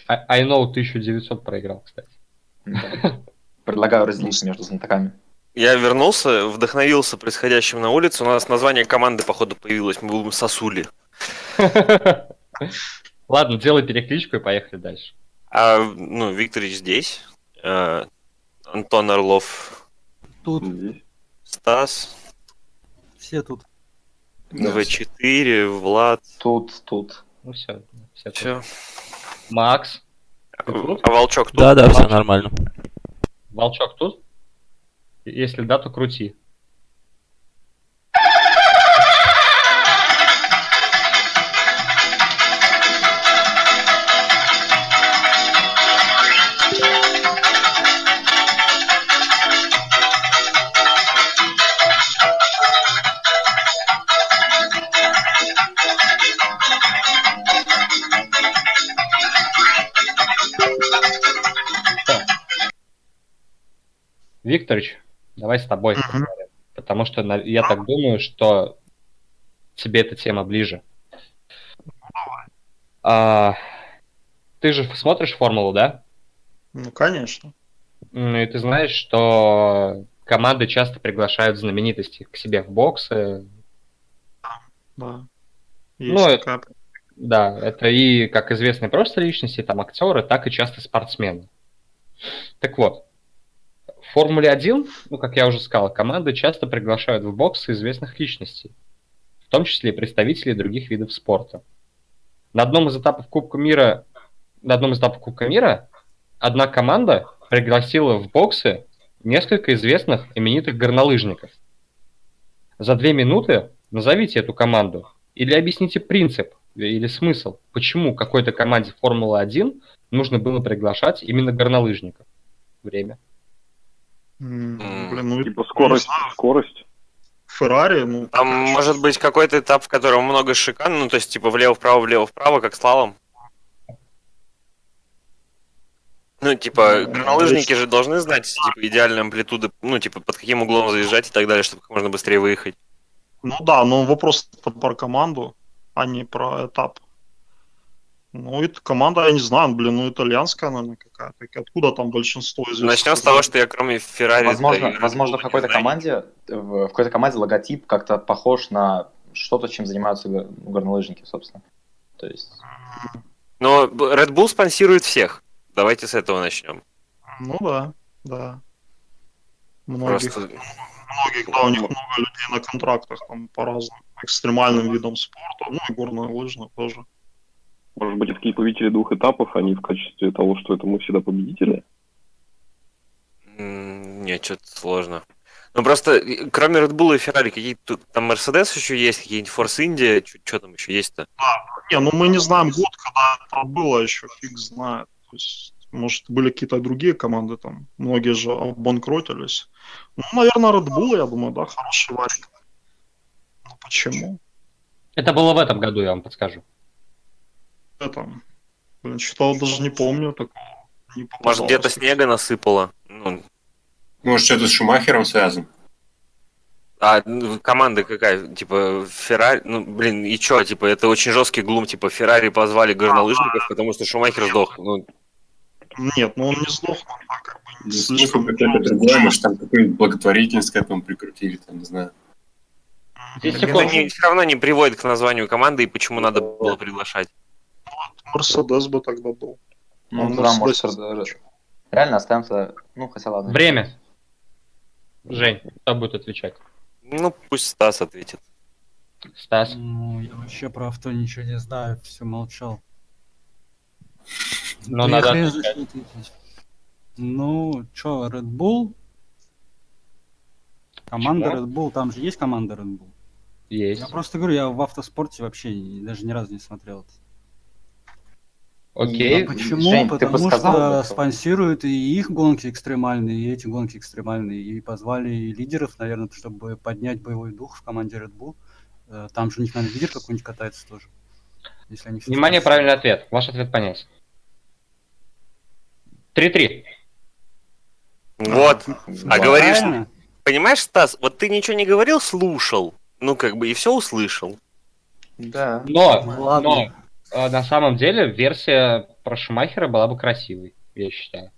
I, I know 1900 проиграл, кстати. Да. Предлагаю разделить между знатоками. Я вернулся, вдохновился происходящим на улице. У нас название команды, походу, появилось. Мы будем Сосули. Ладно, делай перекличку и поехали дальше. А, ну, Викторич здесь. э, Антон Орлов, Тут Стас, все тут. В4, Влад. Тут, тут. Ну все, все. тут. Все. Макс, тут? А Волчок тут? Да, да, все нормально. Волчок тут? Если да, то крути. Викторович, давай с тобой Мгм. поговорим. Потому что я так думаю, что тебе эта тема ближе. А, ты же смотришь формулу, да? Ну, конечно. Ну и ты знаешь, что команды часто приглашают знаменитостей к себе в боксы. Да. Ну, Есть это- такая- Да, это и, как известные просто личности, там актеры, так и часто спортсмены. Так вот, Формуле 1, ну, как я уже сказал, команды часто приглашают в боксы известных личностей, в том числе и представителей других видов спорта. На одном из этапов Кубка мира, на одном из этапов Кубка мира одна команда пригласила в боксы несколько известных именитых горнолыжников. За две минуты назовите эту команду или объясните принцип или смысл, почему какой-то команде Формулы-1 нужно было приглашать именно горнолыжников. Время. Блин, ну Типа скорость, скорость. Феррари, ну, Там может быть какой-то этап, в котором много шикан, ну то есть типа влево-вправо, влево-вправо, как слалом. Ну, типа, горнолыжники же должны знать, типа, идеальные амплитуды, ну, типа, под каким углом заезжать и так далее, чтобы как можно быстрее выехать. ну да, но вопрос про команду, а не про этап. Ну, это команда, я не знаю, блин, ну итальянская, наверное, какая-то. Откуда там большинство известных? Начнем с того, что я кроме Феррари... Возможно, да, возможно, в какой-то команде, в в какой-то команде логотип как-то похож на что-то, чем занимаются го- горнолыжники, собственно. То есть, Но Red Bull спонсирует всех. Давайте с этого начнем. Ну да, да. Многих, Просто многих, да, у них много людей на контрактах там по разным экстремальным видам спорта, ну и горная лыжная тоже. Может быть, такие победители двух этапов, они в качестве того, что это мы всегда победители. нет, что-то сложно. Ну просто, кроме Red Bull и Ferrari, какие-то там Mercedes еще есть, какие-нибудь Force India, что там еще есть-то? Не, ну мы не знаем год, когда это было еще, фиг знает. То есть, может, были какие-то другие команды там, многие же обанкротились. Ну, наверное, Red Bull, я думаю, да, хороший вариант. Ну почему? Это было в этом году, я вам подскажу. Это, блин, что-то даже не помню такого. Не Может, где-то снега насыпало? Ну, Может, что-то с Шумахером связано? а ну, команда какая? Типа Феррари? Ну, блин, и чё? Типа, это очень жесткий глум. Типа, Феррари позвали горнолыжников, потому что Шумахер сдох. Ну, Нет, ну он не сдох, но так как бы Ну, слишком... Смысл какой-то другой, может, там какую-нибудь благотворительность к этому прикрутили, там, не знаю. Здесь это не- все равно не приводит к названию команды и почему надо было приглашать. Мерседес бы тогда был. ну, Он да, может, даже- реально останется, ну, хотя ладно. Время. Жень, кто будет отвечать? Ну, пусть Стас ответит. Стас. Ну, я вообще про авто ничего не знаю, все молчал. Но Да и надо. Ну, чё, Red Bull? Команда Почему? Red Bull, там же есть команда Red Bull. Есть. Я просто говорю, я в автоспорте вообще даже ни разу не смотрел это. Окей. А почему? Жень, ты Потому сказал что что- спонсируют и их гонки экстремальные, и эти гонки экстремальные. И позвали лидеров, наверное, чтобы поднять боевой дух в команде Red Bull. Э, Там же у них, наверное, лидер какой-нибудь катается тоже. Если они Внимание, спонсируют. правильный ответ. Ваш ответ понятен. 3-3. Вот. А Да. говоришь, Правильно? понимаешь, Стас, вот ты ничего не говорил, слушал. Ну, как бы, и все услышал. Да. Но, Ладно. но на самом деле версия про Шумахера была бы красивой, я считаю.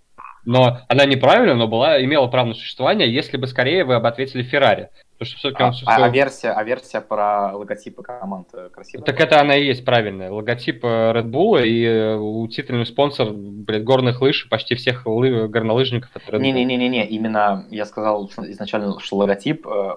Но она неправильная, но была, имела право на существование, если бы скорее вы бы ответили Феррари. Потому что все-таки А, он всё- а- а версия, а версия про логотипы команд э, красивая? Так это она и есть правильная. Логотип э, Red Bull и э, утительный спонсор, блядь, горных лыж почти всех лы- горнолыжников это Red Bull. Не-не-не-не, именно я сказал изначально, что логотип, э,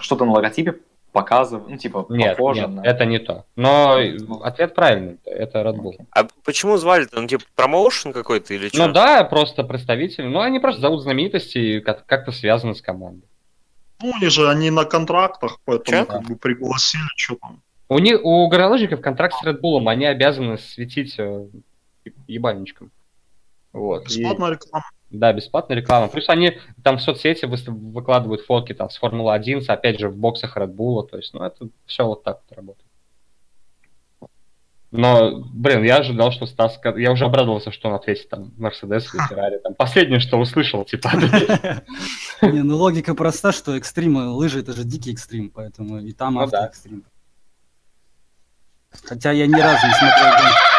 что-то на логотипе показывает, ну, типа, Нет, похоже нет, на... это не то. Но ответ правильный, это Red Bull. А почему звали-то? Ну, типа, промоушен какой-то или что? Ну да, просто представители. Ну, они просто зовут знаменитостей и как- как-то связаны с командой. Ну, они же, они на контрактах, поэтому Чё? как бы пригласили, что там. У, них, у горнолыжников контракт с Red Bull, они обязаны светить э, ебальничком. Вот. И- Бесплатная реклама. Да, бесплатная реклама. Плюс они там в соцсети выкладывают фотки там с Формулы-1, с, опять же, в боксах Red Bull. То есть, ну, это все вот так вот работает. Но, блин, я ожидал, что Стас... Я уже обрадовался, что он ответит там Мерседес или Феррари. Там последнее, что услышал, типа. Не, ну логика проста, что экстрим, э, лыжи это же дикий экстрим, поэтому и там Ну автоэкстрим. Хотя я ни разу не смотрел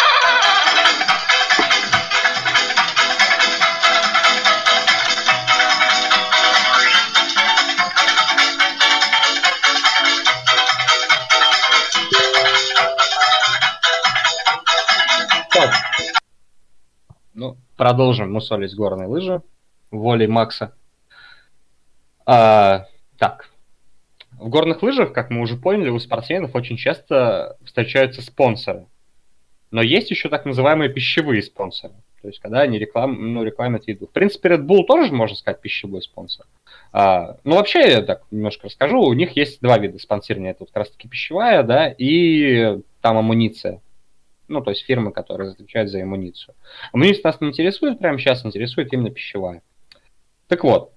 продолжим мусолить горные лыжи волей Макса. А, так. В горных лыжах, как мы уже поняли, у спортсменов очень часто встречаются спонсоры. Но есть еще так называемые пищевые спонсоры. То есть, когда они реклам, ну, рекламят еду. В принципе, Red Bull тоже, можно сказать, пищевой спонсор. А, ну, вообще, я так немножко расскажу. У них есть два вида спонсирования. Это вот как раз-таки пищевая, да, и там амуниция. Ну, то есть фирмы, которые отвечают за амуницию. Амуниция нас не интересует прямо сейчас, интересует именно пищевая. Так вот,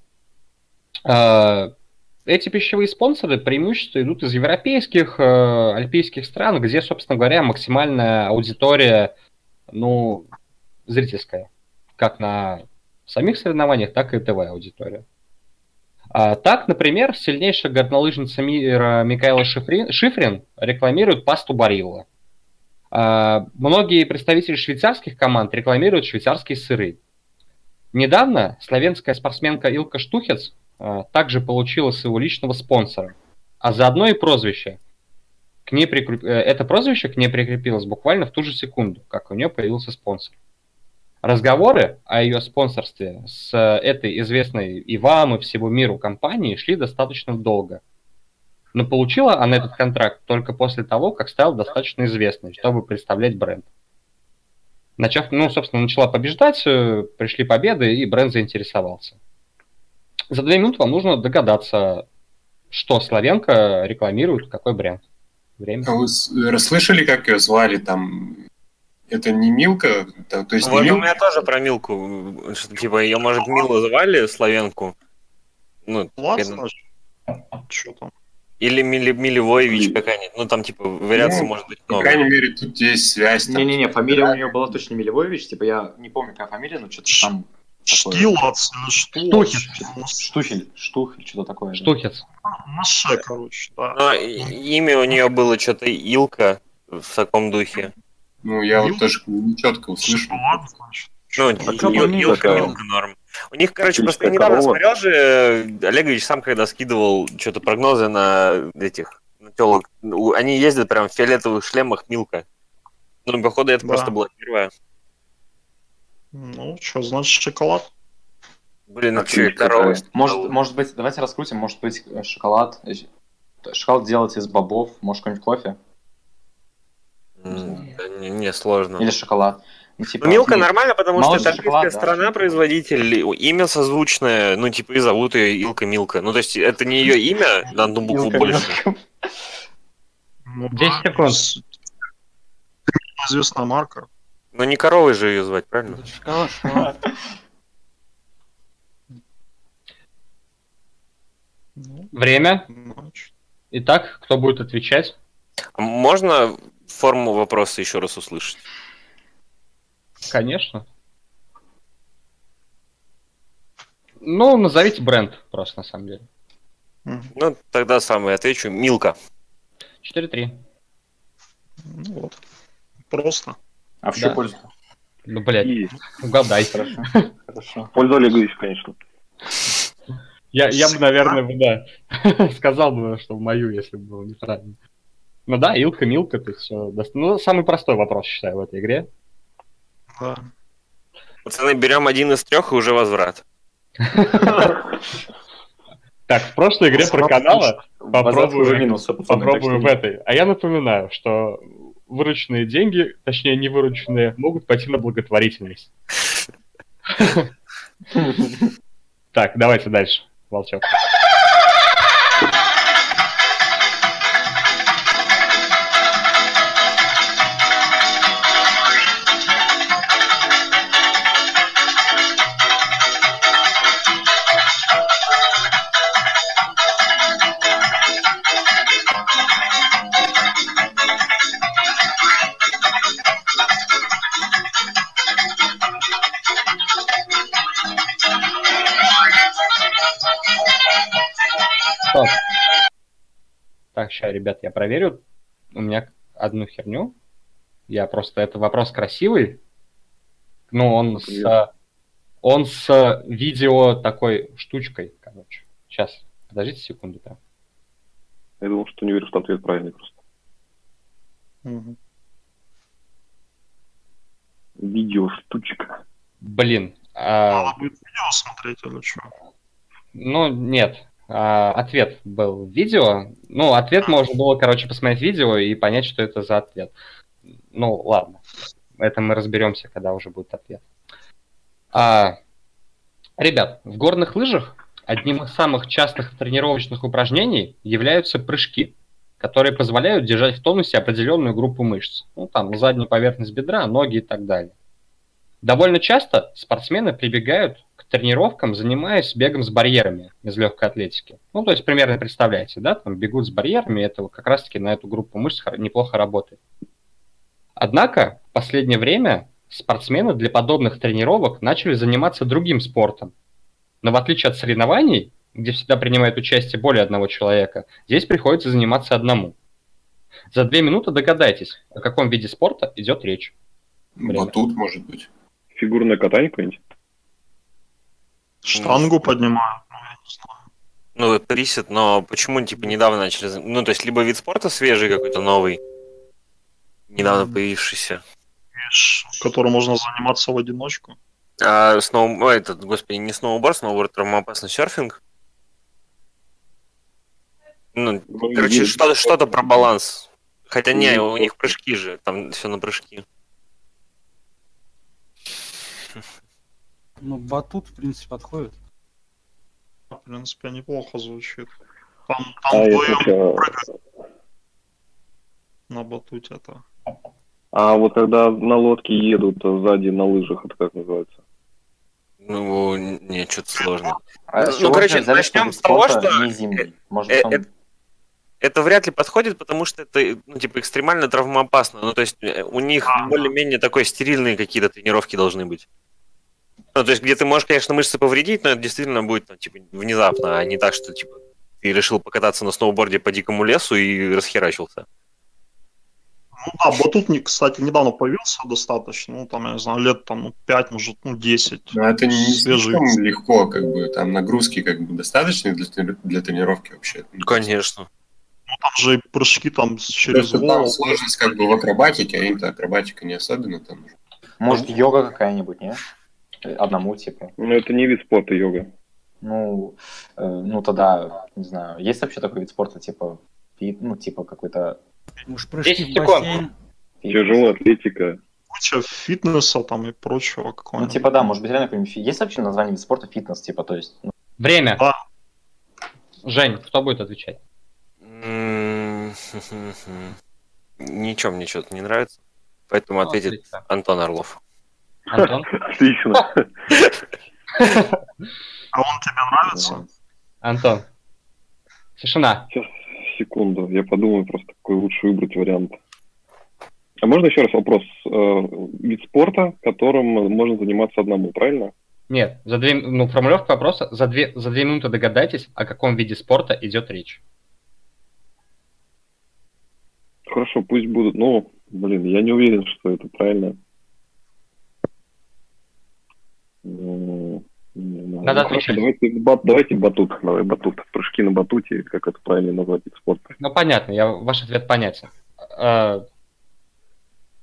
а, эти пищевые спонсоры преимущества идут из европейских, э, альпийских стран, где, собственно говоря, максимальная аудитория, ну, зрительская, как на самих соревнованиях, так и ТВ-аудитория. А, так, например, сильнейшая горнолыжница мира Микаэла Шифрин, Шифрин рекламирует пасту Барилла. А, многие представители швейцарских команд рекламируют швейцарские сыры. Недавно славянская спортсменка Илка Штухец а, также получила своего личного спонсора, а заодно и прозвище. К ней прикреп... Э, это прозвище к ней прикрепилось буквально в ту же секунду, как у нее появился спонсор. Разговоры о ее спонсорстве с этой известной и вам, и всему миру компанией шли достаточно долго. Но получила она этот контракт только после того, как стала достаточно известной, чтобы представлять бренд. Начав, ну, собственно, начала побеждать, э, пришли победы, и бренд заинтересовался. За две минуты вам нужно догадаться, что Славенко рекламирует, какой бренд. Время. А вы расслышали, как ее звали там? Это не Милка? То, есть вот не у меня тоже про Милку. Что, типа, ее, может, Милу звали, Славенку? Ну, Ладно, что там? Или Мили, Милевоевич какая-нибудь. Ну, там, типа, вариаций ну, может быть много. По крайней мере, тут есть связь. Не-не-не, фамилия у нее была точно Милевоевич. Типа, я не помню, какая фамилия, но что-то там Штилац, Штухец. Штухель, Штухель, что-то такое. Штухец. На Ш, короче, да. Но имя у нее было что-то Илка в таком духе. Ну, я вот тоже не четко услышал. Ладно, значит. Ну, Илка, Илка норм. У них, короче, просто я недавно смотрел же, э, Олегович сам когда скидывал что-то прогнозы на этих на телок, они ездят прям в фиолетовых шлемах Милка. Ну, походу, это просто была первая. Ну, что, значит шоколад? Блин, ну что, корова. Может, может быть, давайте раскрутим, может быть, э, шоколад. Э, шоколад делать из бобов, может, какой-нибудь кофе? Mm, не, не, сложно. Или шоколад. Ну, типа, Милка нормально, потому что это шоколад, страна, да, производитель, имя созвучное, ну, типа, и зовут ее Илка Милка. Ну, то есть, это не ее имя, на одну букву больше. 10 ну, секунд. Известная марка. Но не коровой же ее звать, правильно? Время. Итак, кто будет отвечать? Можно форму вопроса еще раз услышать? Конечно. Ну, назовите бренд просто, на самом деле. Ну, тогда сам и отвечу. Милка. 4-3. Ну вот. Просто. А в чью да. пользу? Ну, блядь, и... угадай. Хорошо. Хорошо. Пользу Олегович, конечно. Я, я бы, наверное, бы, да, сказал бы, что в мою, если бы было неправильно. Ну да, Илка, Милка, то есть все. Ну, самый простой вопрос, считаю, в этой игре. Да. Пацаны, берем один из трех и уже возврат. Так, в прошлой игре про канала попробую, попробую в этой. А я напоминаю, что вырученные деньги, точнее не вырученные, могут пойти на благотворительность. Так, давайте дальше, Волчок. Ребят, я проверю. У меня одну херню. Я просто... Это вопрос красивый. Ну, он с... Он с видео такой штучкой, короче. Сейчас, подождите секунду прям. Я думал, что не верю, что ответ правильный просто. Угу. Видео штучка. Блин. А... Надо будет видео смотреть или что? Ну, нет. А, ответ был в видео. Ну, ответ можно было, короче, посмотреть видео и понять, что это за ответ. Ну, ладно. Это мы разберемся, когда уже будет ответ. А, ребят, в горных лыжах одним из самых частых тренировочных упражнений являются прыжки, которые позволяют держать в тонусе определенную группу мышц. Ну, там, заднюю поверхность бедра, ноги и так далее. Довольно часто спортсмены прибегают к тренировкам, занимаясь бегом с барьерами из легкой атлетики. Ну, то есть, примерно представляете, да, там бегут с барьерами, это как раз-таки на эту группу мышц неплохо работает. Однако, в последнее время спортсмены для подобных тренировок начали заниматься другим спортом. Но в отличие от соревнований, где всегда принимает участие более одного человека, здесь приходится заниматься одному. За две минуты догадайтесь, о каком виде спорта идет речь. Время. Батут, может быть. Фигурное катание какое-нибудь? Штангу поднимают. ну. Ну, присед, но почему, типа, недавно начали... Ну, то есть, либо вид спорта свежий какой-то новый, недавно появившийся. Которым можно заниматься в одиночку. А сноу... ой, этот, господи, не сноуборд, сноуборд травмоопасный серфинг. Ну, Ну, короче, что-то, что-то про баланс. Хотя не, у них прыжки же, там все на прыжки. Ну, батут, в принципе, подходит. В принципе, неплохо звучит. Там, А там это вдвоем прыгать на батуте это. А вот когда на лодке едут сзади на лыжах, это как называется? Ну, не, что-то сложно. А Ну, чего короче, начнем с того, что-? Может, Э, он- э, Это вряд ли подходит, потому что это, ну, типа, экстремально травмоопасно. Ну, то есть, э, у них А. более-менее такой стерильные какие-то тренировки должны быть. Ну, то есть, где ты можешь, конечно, мышцы повредить, но это действительно будет, ну, типа, внезапно, а не так, что, типа, ты решил покататься на сноуборде по дикому лесу и расхерачился. Ну да, батут, не- кстати, недавно появился достаточно. Ну, там, я не знаю, лет там ну, 5, может, ну, 10. Но это не Свежий. слишком легко, как бы, там нагрузки как бы достаточные для, для тренировки вообще. Ну, Конечно. Ну, там же и прыжки там с- через Просто там голову. сложность как бы в акробатике, а им-то акробатика не особенно там. Может, йога какая-нибудь, не? Одному, типа. Ну, это не вид спорта йога. Ну, э, ну тогда, не знаю, есть вообще такой вид спорта, типа, фит, ну, типа какой-то... Уж прыжки 10 в секунд. бассейн. Тяжелая атлетика. Куча фитнеса там и прочего Ну, какого-нибудь. типа, да, может быть, реально какой-нибудь... Есть вообще название вида спорта фитнес, типа, то есть... ну, Время. Да. Жень, кто будет отвечать? М, Ничего мне что-то не нравится. Поэтому Ну, ответит. Антон Орлов. Антон? Отлично. А он тебе нравится? Антон. Тишина. Сейчас, секунду, я подумаю просто, какой лучше выбрать вариант. А можно еще раз вопрос? Э, Вид спорта, которым можно заниматься одному, правильно? Нет, за две, ну, формулировка вопроса. За две, за две минуты догадайтесь, о каком виде спорта идет речь. Хорошо, пусть будут. Ну, блин, я не уверен, что это правильно. Ну, не знаю. Надо Ну, хорошо, отвечать. давайте, бат- давайте батут. Давай батут. Прыжки на батуте, как это правильно назвать вид спорта. Ну, понятно, я, ваш ответ понятен.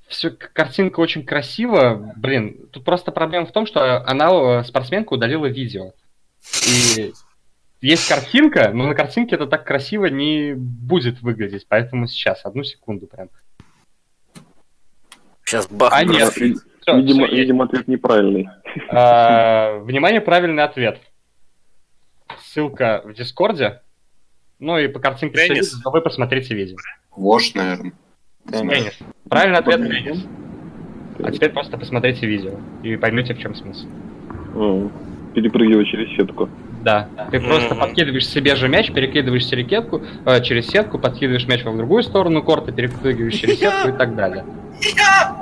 все, картинка очень красива. Блин, тут просто проблема в том, что она, э, спортсменка, удалила видео. И есть картинка, но на картинке это так красиво не будет выглядеть. Поэтому сейчас, одну секунду прям. Сейчас бах. А, нет. Всё, видимо, есть. видимо, ответ неправильный. А, Внимание, правильный ответ. Ссылка в Дискорде. Ну и по картинке Теннис. но вы посмотрите видео. Вош, наверное. Теннис. Правильный ответ теннис. А теперь просто посмотрите видео и поймете, в чем смысл. О, Перепрыгивать через сетку. Да, ты просто Мгм. подкидываешь себе же мяч, перекидываешь через сетку, э, через сетку, подкидываешь мяч в другую сторону корта, перепрыгиваешь через сетку и так далее.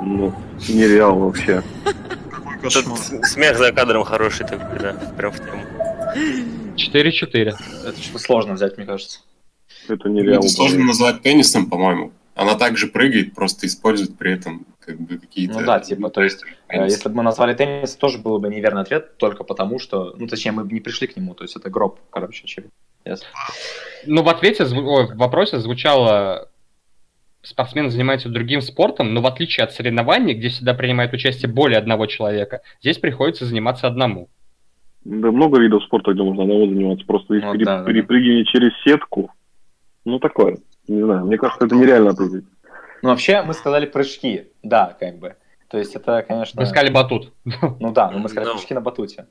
Ну, нереально вообще. Тут смех за кадром хороший такой, да, прям в тему. 4-4. Это что-то сложно взять, мне кажется. Это нереально. Это сложно назвать теннисом, по-моему. Она также прыгает, просто использует при этом как бы какие-то... Ну да, типа, то есть, э, теннис. если бы мы назвали теннис, тоже был бы неверный ответ, только потому что, ну, точнее, мы бы не пришли к нему, то есть это гроб, короче, очевидно. Ясно. Ну, в ответе, ой, в вопросе звучало, спортсмен занимается другим спортом, но в отличие от соревнований, где всегда принимает участие более одного человека, здесь приходится заниматься одному. Да много видов спорта, где можно одного заниматься. Просто есть Ну пере- да, да, перепрыгивание через сетку. Ну, такое. Не знаю, мне кажется, это нереально ответить. Ну, вообще, мы сказали прыжки, да, как бы. То есть это, конечно... Вы сказали батут. Ну да, но мы сказали Ну. прыжки на батуте.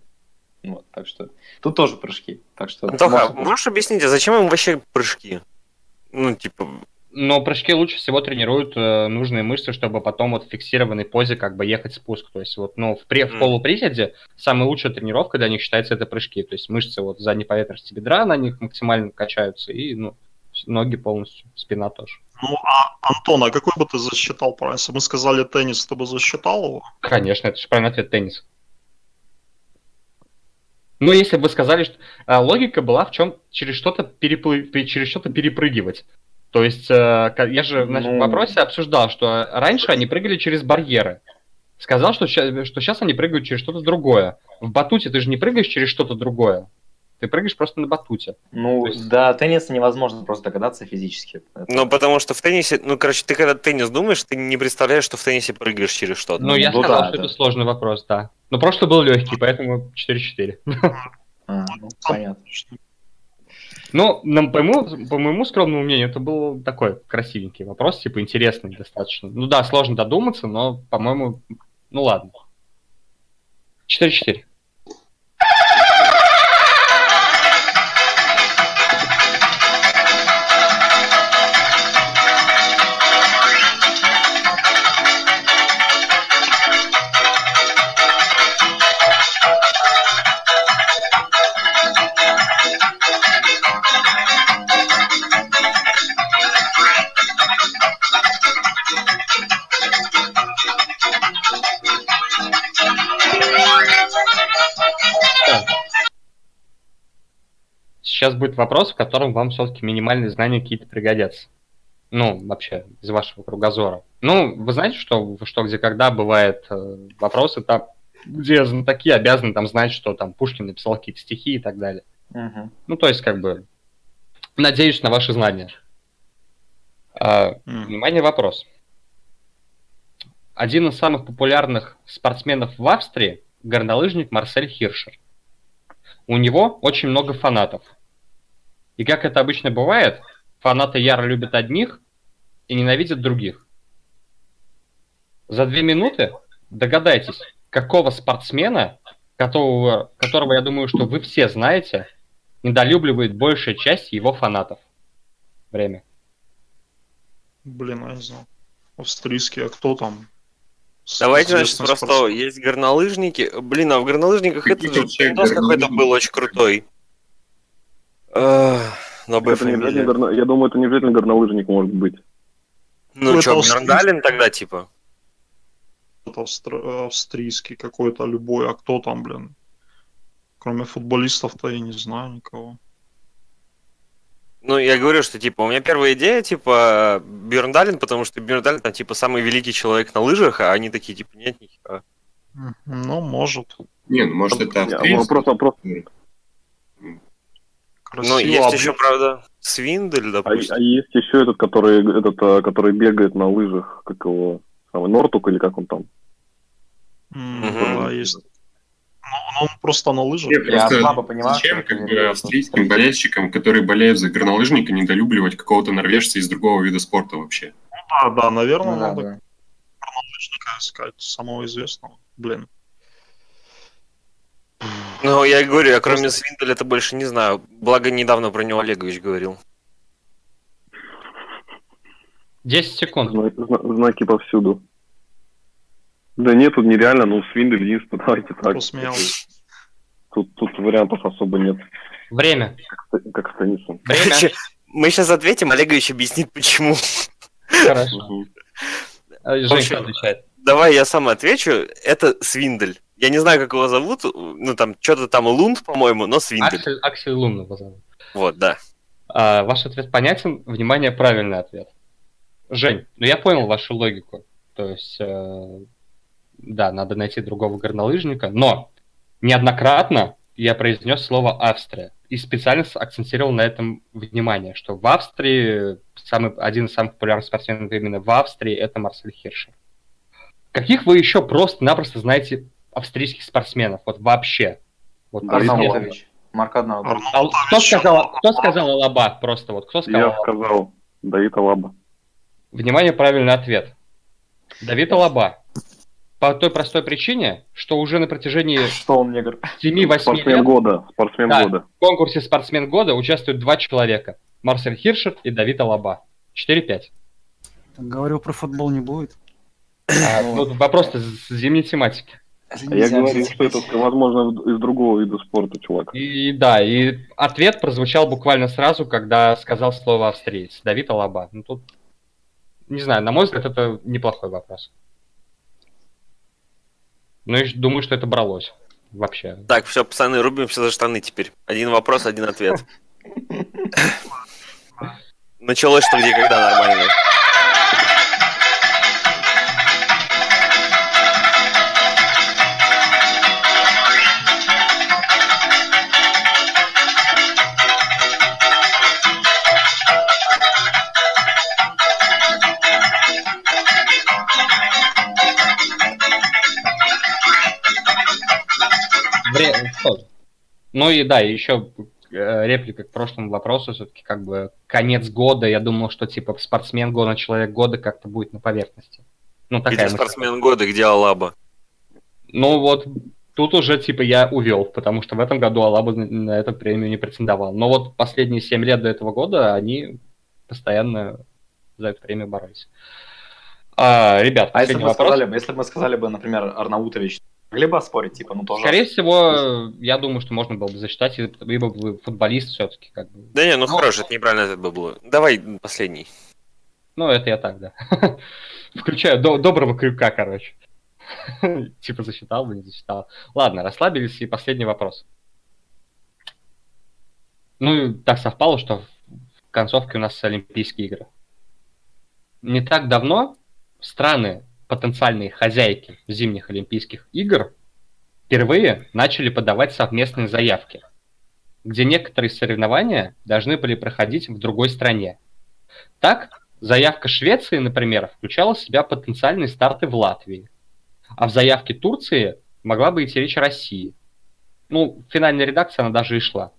Вот, так что... Тут тоже прыжки. Так что... Антоха, может- можешь объяснить, а зачем им вообще прыжки? Ну, типа, Но прыжки лучше всего тренируют э, нужные мышцы, чтобы потом вот в фиксированной позе как бы ехать спуск. То есть вот, ну, в, при, в Мгм. полуприседе самая лучшая тренировка для них считается это прыжки. То есть мышцы вот задней поверхности бедра на них максимально качаются и, ну, ноги полностью, спина тоже. Ну, а Антон, а какой бы ты засчитал правильно? Если мы сказали теннис, ты бы засчитал его? Конечно, это же правильный ответ теннис. Ну, если бы вы сказали, что а, логика была в чем через что-то переплы... пе- через что-то перепрыгивать. То есть, э, я же в нашем Ну. вопросе обсуждал, что раньше они прыгали через барьеры. Сказал, что что сейчас они прыгают через что-то другое. В батуте ты же не прыгаешь через что-то другое. Ты прыгаешь просто на батуте. Ну, То есть- до тенниса невозможно просто догадаться физически. Это- ну, потому что в теннисе, ну, короче, ты когда теннис думаешь, ты не представляешь, что в теннисе прыгаешь через что-то. Ну, я ну сказал, да, что да. это сложный вопрос, да. Но прошлый был легкий, поэтому 4-4. А, ну, понятно. Ну, нам, по, моему, по моему скромному мнению, это был такой красивенький вопрос, типа интересный достаточно. Ну да, сложно додуматься, но, по-моему, ну ладно. 4-4. Сейчас будет вопрос, в котором вам все-таки минимальные знания какие-то пригодятся. Ну, вообще, из вашего кругозора. Ну, вы знаете, что «Что, где, когда» бывает э, вопросы там, где знатоки обязаны там знать, что там Пушкин написал какие-то стихи и так далее. Мгм. Ну, то есть, как бы, надеюсь на ваши знания. А, М. Внимание, вопрос. Один из самых популярных спортсменов в Австрии – горнолыжник Марсель Хиршер. У него очень много фанатов. И как это обычно бывает, фанаты яро любят одних и ненавидят других. За две минуты догадайтесь, какого спортсмена, которого, которого я думаю, что вы все знаете, недолюбливает большая часть его фанатов. Время. Блин, я не знаю. Австрийский, а кто там? Давайте, значит, просто спортсмен. есть горнолыжники. Блин, а в горнолыжниках Какие это же какой-то был очень крутой. Но Б Это не обязательно фамилия. горно- Я думаю, это не обязательно горнолыжник может быть. Ну Ну, что, австрийский. Бjörndalen тогда, типа? Это австр- австрийский какой-то любой, а кто там, блин? Кроме футболистов-то я не знаю никого. Ну, я говорю, что, типа, у меня первая идея, типа, Бjörndalen, потому что Бjörndalen, там, типа, самый великий человек на лыжах, а они такие, типа, нет, нихера. Ну, может. Не, ну может это Не, австриец? Вопрос, вопрос. Красиво. Ну, есть а, еще, правда, Свиндель, А, допустим. а есть еще этот, который, этот, а, который бегает на лыжах, как его, самый Нортук или как он там? Мгм. Да, есть. Ну, он просто на лыжах. Не, Я просто слабо понимаю, зачем как бы австрийским болельщикам, которые болеют за горнолыжника, недолюбливать какого-то норвежца из другого вида спорта вообще? Да, да, наверное, Ну да, надо да. горнолыжника искать, самого известного. Блин. Ну, я и говорю, я кроме Свинделя это больше не знаю. Благо, недавно про него Олегович говорил. 10 секунд. Зна- зна- знаки повсюду. Да нет, тут нереально, ну Свиндель единственное, давайте так. Посмеялся. Тут, тут вариантов особо нет, Время. как как с теннисом. Время. Короче, мы сейчас ответим, Олегович объяснит, почему. Хорошо. Женька отвечает. Давай я сам отвечу. Это Свиндель. Я не знаю, как его зовут. Ну, там, что-то там Лунд, по-моему, но Свиндель. Аксель, Аксель Лунн его зовут. Вот, да. А, ваш ответ понятен. Внимание, правильный ответ. Жень, ну я понял вашу логику. То есть, э, да, надо найти другого горнолыжника, но неоднократно я произнес слово Австрия и специально акцентировал на этом внимание, что в Австрии самый, один из самых популярных спортсменов именно в Австрии это Марсель Хиршер. Каких вы еще просто-напросто знаете австрийских спортсменов? Вот вообще. Вот. Арнаутович. Марк Арнаутович. А кто сказал, кто сказал Алаба? Просто вот кто сказал Я сказал, Давид Алаба. Внимание, правильный ответ. Давид Алаба. По той простой причине, что уже на протяжении Что он негр? 7-8 Спортсмен лет года. Спортсмен Да. года. в конкурсе «Спортсмен года» участвуют два человека. Марсель Хиршер и Давид Алаба. 4-5. Так говорю, про футбол не будет. А, ну, вопрос-то с зимней тематики. Я говорю, что это, возможно, из другого вида спорта, чувак. И да, и ответ прозвучал буквально сразу, когда сказал слово австриец. Давид Алаба. Ну тут, не знаю, на мой взгляд, это неплохой вопрос. Ну и думаю, что это бралось вообще. Так, все, пацаны, рубимся за штаны теперь. Один вопрос, один ответ. Началось что где когда нормально. Ну и да, еще реплика к прошлому вопросу, все-таки как бы конец года, я думал, что типа спортсмен года, человек года как-то будет на поверхности. Ну такая Где мысль. спортсмен года, где Алаба? Ну вот тут уже типа я увел, потому что в этом году Алаба на- эту премию не претендовал. Но вот последние 7 лет до этого года они постоянно за эту премию боролись. А, ребят, А если последний бы, мы вопрос. сказали, бы- если бы мы сказали бы, например, Арнаутович, могли бы оспорить, типа, ну тоже... Скорее всего, я думаю, что можно было бы засчитать, либо вы футболист все-таки, как бы. Да не, ну хорош, это неправильно ответ бы было. Давай последний. Ну, это я так, да. Включаю до- доброго крюка, короче. Типа засчитал бы, не засчитал. Ладно, расслабились, и последний вопрос. Ну, так совпало, что в концовке у нас Олимпийские игры. Не так давно страны, потенциальные хозяйки зимних Олимпийских игр, впервые начали подавать совместные заявки, где некоторые соревнования должны были проходить в другой стране. Так, заявка Швеции, например, включала в себя потенциальные старты в Латвии, а в заявке Турции могла бы идти речь о России. Ну, в финальной редакции она даже и шла.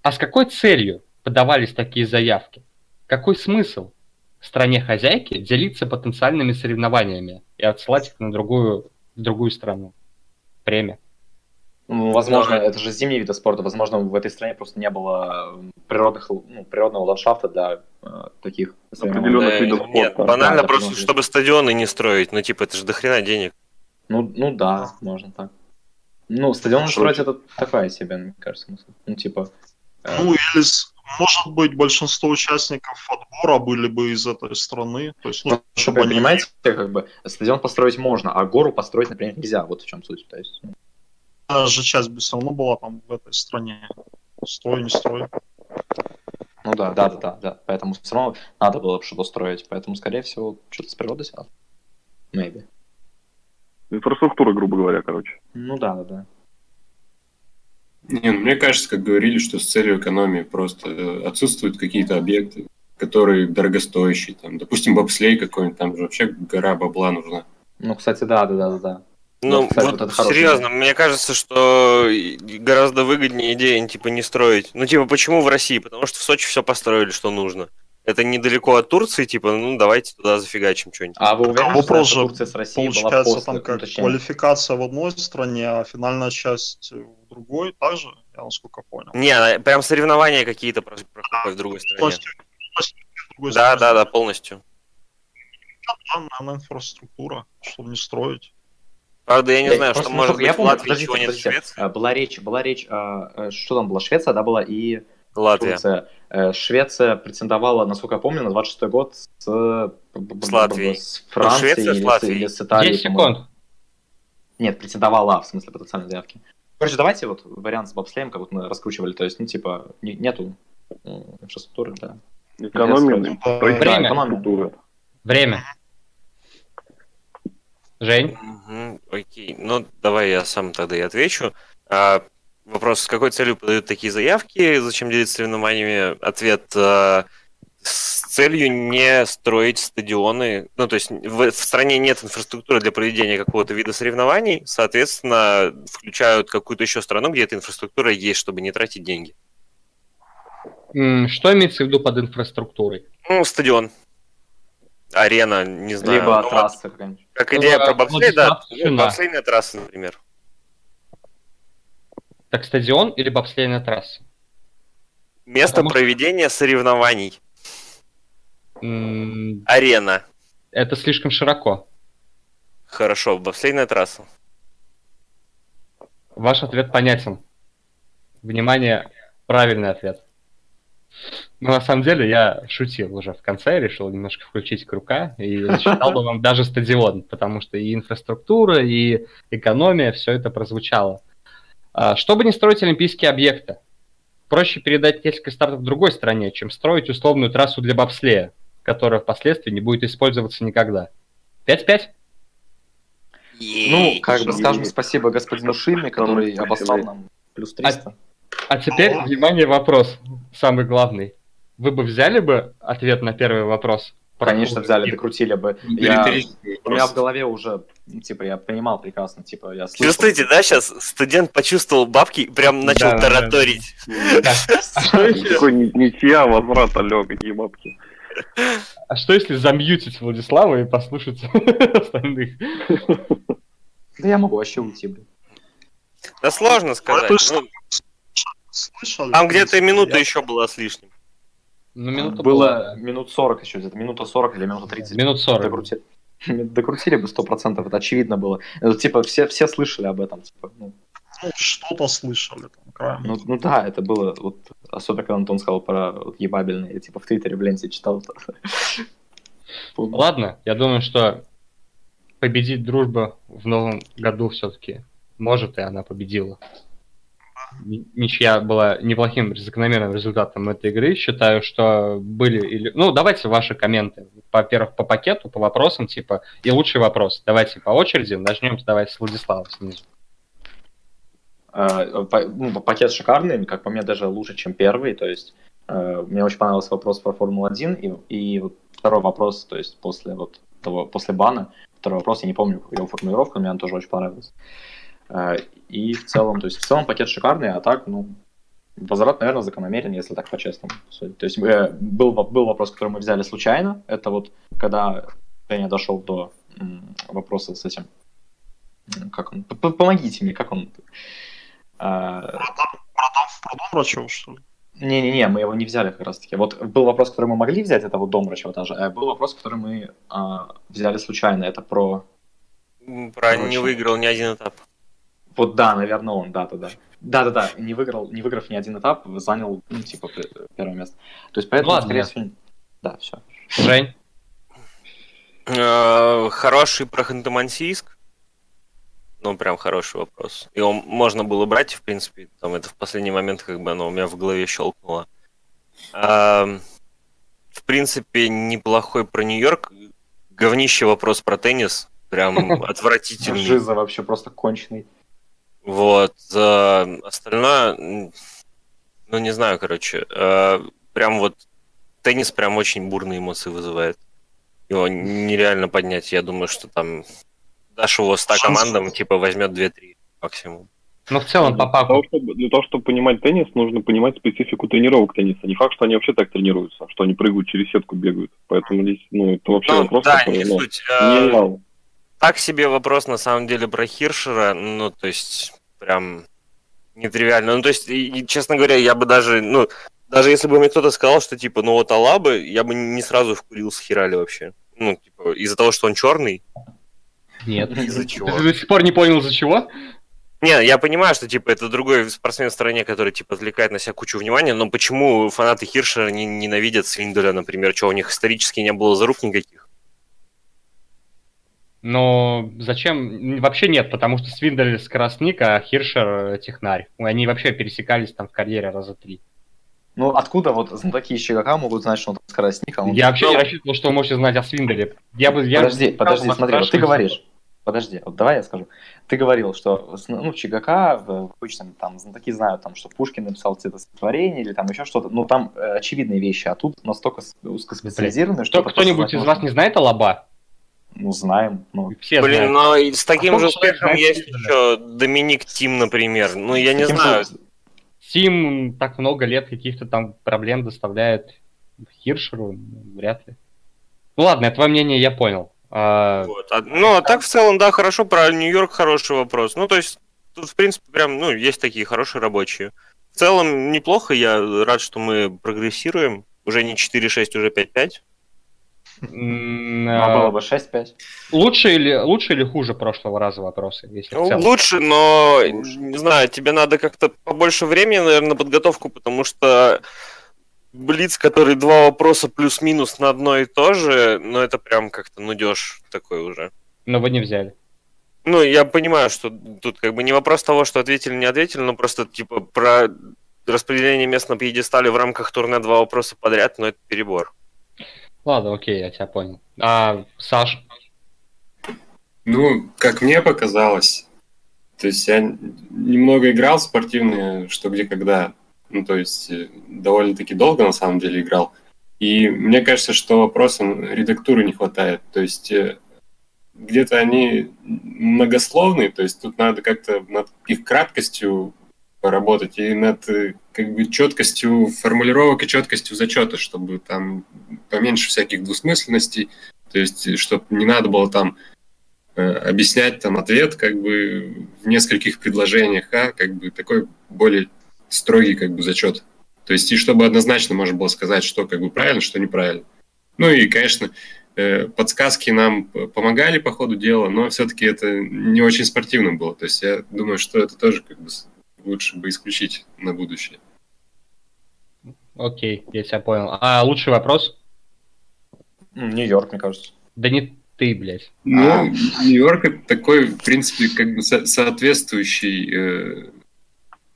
А с какой целью подавались такие заявки? Какой смысл стране-хозяйке делиться потенциальными соревнованиями и отсылать их на другую, в другую страну? Премия. Ну, возможно, это же зимние виды спорта, возможно, в этой стране просто не было природных, ну, природного ландшафта для э, таких. Определенных Да, видов Э, нет, спорта. банально Да, просто, чтобы стадионы не строить. Ну, типа, это же дохрена денег. Ну, ну да, можно так. Ну, стадион строить это такая себе, мне кажется, смысл. Ну, типа... э, Ну, или, с- может быть, большинство участников отбора были бы из этой страны. То есть, ну, чтобы чтобы вы они... понимаете, как бы стадион построить можно, а гору построить, например, нельзя. Вот в чем суть. То есть, ну, Та же часть бы все равно была там в этой стране. Строй, не строй. ну да, да, да, да, да. Поэтому все равно надо было бы что-то строить. Поэтому, скорее всего, что-то с природой связано. Maybe. Инфраструктура, грубо говоря, короче. Ну да, да, да. Не, ну, мне кажется, как говорили, что с целью экономии просто э, отсутствуют какие-то объекты, которые дорогостоящие. Там, допустим, бобслей какой-нибудь, там же вообще гора бабла нужна. Ну, кстати, да, да, да, да, да. Ну, Ну, кстати, вот вот серьезно, мне кажется, что гораздо выгоднее идея, типа, не строить. Ну, типа, почему в России? Потому что в Сочи все построили, что нужно. Это недалеко от Турции, типа, ну, давайте туда зафигачим что-нибудь. А вы уверены, вопрос что же Турция с Россией была Получается, после? там Ну, как точнее, квалификация в одной стране, а финальная часть другой также, я насколько понял. Не, а прям соревнования какие-то про- проходят в другой стране. Полностью- полностью в другой Да, стране. да, да, полностью. Да, наверное, инфраструктура, чтобы не строить. Правда, я не Я знаю, просто что может быть я в помню, Латвии, подождите, чего нет в подождите. Швеции. А, Была речь, была речь, а, э, что там была, Швеция, да, была, и Латвия. Турция. Э, Швеция претендовала, насколько я помню, на 26 год с, С Латвией. с Францией Швеция с или, с, Латвией. или с Италией. 10 по-моему. секунд. Нет, претендовала, в смысле потенциальной заявки. Короче, давайте вот вариант с бобслеем, как вот мы раскручивали, то есть, ну, типа, не- нету э, инфраструктуры, да. Экономия, Время. строительная Время. Жень? Мгм, Окей, ну давай я сам тогда и отвечу. А, вопрос, с какой целью подают такие заявки, зачем делиться соревнованиями? Ответ а, с целью не строить стадионы. Ну, то есть в, в стране нет инфраструктуры для проведения какого-то вида соревнований, соответственно, включают какую-то еще страну, где эта инфраструктура есть, чтобы не тратить деньги. Что имеется в виду под инфраструктурой? Ну, стадион, арена, не знаю. Либо ну, трасса какая-нибудь. Как идея Э, про бобслей, да. Ну, бобслейная трасса, например. Так стадион или бобслейная трасса? Место Потому что- проведения соревнований. Арена. Это слишком широко. Хорошо, бобслейная трасса. Ваш ответ понятен. Внимание, правильный ответ. Но на самом деле я шутил уже в конце, решил немножко включить крука и засчитал бы вам даже стадион, потому что и инфраструктура, и экономия, все это прозвучало. А, Чтобы не строить олимпийские объекты, проще передать несколько стартов в другой стране, чем строить условную трассу для бобслея, которая впоследствии не будет использоваться никогда. 5-5? Ну, как бы скажем спасибо господину Шильме, который обослал нам плюс 300. А теперь, внимание, вопрос, самый главный. Вы бы взяли бы ответ на первый вопрос? Про Конечно, взяли, докрутили бы. Я, у меня в голове уже, ну, типа, я понимал прекрасно, типа, я слышал. Чувствуете, да, сейчас студент почувствовал бабки и прям начал Да, да, да. тараторить. А Никакой ни- ничья, возврат, алло, какие бабки. а что если замьютить Владислава и послушать остальных? Да я могу вообще уйти, блин. Да сложно сказать. это что? Ну, Слышали? там где-то минута еще была с лишним. Ну, минута Было минут 40 еще, где-то минута 40 или минута да. 30. Минут 40. Докрутили. Докрутили бы 100%, это очевидно было. Это, типа, все, все слышали об этом. Типа, ну, Ну, что-то слышали там, ну, ну да, это было, вот, особенно когда Антон сказал про вот, ебабельные, я типа в Твиттере в ленте читал. Ладно, я думаю, что победить дружба в новом году все-таки может, и она победила. Ничья была неплохим закономерным результатом этой игры. Считаю, что были... или- Ну, давайте ваши комменты. Во-первых, по пакету, по вопросам, типа, и лучший вопрос. Давайте по очереди. Начнем давайте с Владислава снизу. Па- ну, пакет шикарный, как по мне, даже лучше, чем первый. То есть э, мне очень понравился вопрос про Формулу-1. И, и вот второй вопрос, то есть после вот того, после бана, второй вопрос, я не помню его формулировку, но мне он тоже очень понравился. Э, И в целом, то есть в целом пакет шикарный, а так, ну, возврат, наверное, закономерен, если так по-честному. То есть э, был, был вопрос, который мы взяли случайно, это вот когда Женя дошел до м, вопроса с этим, как он, помогите мне, как он, а, врачев, что ли? не-не-не, мы его не взяли как раз-таки. Вот был вопрос, который мы могли взять, это вот дом врачева даже, а был вопрос, который мы а, взяли случайно, это про... Про не выиграл ни один этап. Вот да, наверное, он, да-да-да. Да-да-да, не выиграл, не выиграв ни один этап, занял, ну, типа, пе- первое место. То есть поэтому, Ладно. скорее всего... Да, все. Жень? Э, Хороший про Ханты-Мансийск. Ну, прям хороший вопрос. Его можно было брать, в принципе, там это в последний момент как бы оно у меня в голове щелкнуло. Ам, В принципе, неплохой про Нью-Йорк. Говнище вопрос про теннис. Прям отвратительный. Жиза вообще просто конченый. Вот. э, Остальное, ну, не знаю, короче. э, Прям вот теннис прям очень бурные эмоции вызывает. Его нереально поднять. Я думаю, что там дашь его 100 командам, типа возьмет 2-3 максимум. Ну, в целом, по Для того, чтобы, для того, чтобы понимать теннис, нужно понимать специфику тренировок тенниса. Не факт, что они вообще так тренируются, что они прыгают через сетку, бегают. Поэтому здесь, ну, это вообще Ну, вопрос, да, который, не ну, суть. Э, не. Так себе вопрос на самом деле про Хиршера, ну, то есть, прям нетривиально. Ну, то есть, и- и, честно говоря, я бы даже, ну, даже если бы мне кто-то сказал, что, типа, ну, вот Алабы, я бы не сразу вкурил с Хирали вообще. Ну, типа, из-за того, что он черный, Нет. из-за чего. Ты до сих пор не понял, из-за чего? Не, я понимаю, что, типа, это другой спортсмен в стране, который, типа, отвлекает на себя кучу внимания, но почему фанаты Хиршера не ненавидят Свинделя, например? Что, у них исторически не было заруб никаких? Но зачем? Вообще нет, потому что Свиндель скоростник, а Хиршер э, технарь. Они вообще пересекались там в карьере раза три. Ну, откуда вот знатоки ЧГК могут знать, что он скоростник, а он... Я вообще не рассчитывал, что вы можете знать о Свинделе. Я бы, я Подожди, бы- подожди, смотри, вот ты говоришь, подожди, вот давай я скажу. Ты говорил, что ну, в ЧГК в обычном там знатоки знают, там, что Пушкин написал стихотворение или там еще что-то. Ну, там э, очевидные вещи, а тут настолько узкоспециализированные, что... Кто, кто-нибудь из вас не знает о Лоба? Ну, знаем. Ну, Все Блин, знают. но и с таким А же успехом есть еще Доминик Тим, например. Ну, я не знаю. Тим так много лет каких-то там проблем доставляет Хиршеру, ну, вряд ли. Ну ладно, твое мнение я понял. А, Вот. А- ну, а так в целом, да, хорошо, про Нью-Йорк хороший вопрос. Ну, то есть, тут, в принципе, прям, ну, есть такие хорошие рабочие. В целом, неплохо, я рад, что мы прогрессируем. Уже не 4-6, уже 5-5. м, А а, было бы 6-5. лучше или лучше или хуже прошлого раза вопросы, если Ну, целом? лучше, но, не знаю, тебе надо как-то побольше времени, наверное, на подготовку, потому что Блиц, который два вопроса плюс-минус на одно и то же, ну, это прям как-то нудеж такой уже. Но вы не взяли. Ну, я понимаю, что тут как бы не вопрос того, что ответили, не ответили, но просто, типа, про распределение мест на пьедестале в рамках турне два вопроса подряд, но это перебор. Ладно, окей, я тебя понял. А Саш, Ну, как мне показалось, то есть я немного играл в спортивные «Что, где, когда». Ну, то есть э, довольно-таки долго, на самом деле, играл. И мне кажется, что вопросам редактуры не хватает. То есть э, где-то они многословные, то есть тут надо как-то над их краткостью поработать и над э, как бы четкостью формулировок и четкостью зачета, чтобы там поменьше всяких двусмысленностей, то есть чтобы не надо было там объяснять там ответ как бы в нескольких предложениях, а как бы такой более строгий как бы зачет. То есть и чтобы однозначно можно было сказать, что как бы правильно, что неправильно. Ну и, конечно, э, подсказки нам помогали по ходу дела, но все-таки это не очень спортивно было. То есть я думаю, что это тоже как бы лучше бы исключить на будущее. окей, я тебя понял. А лучший вопрос? Нью-Йорк, мне кажется. Да не ты, блядь. Ну, А. Нью-Йорк это такой, в принципе, как бы со- соответствующий э,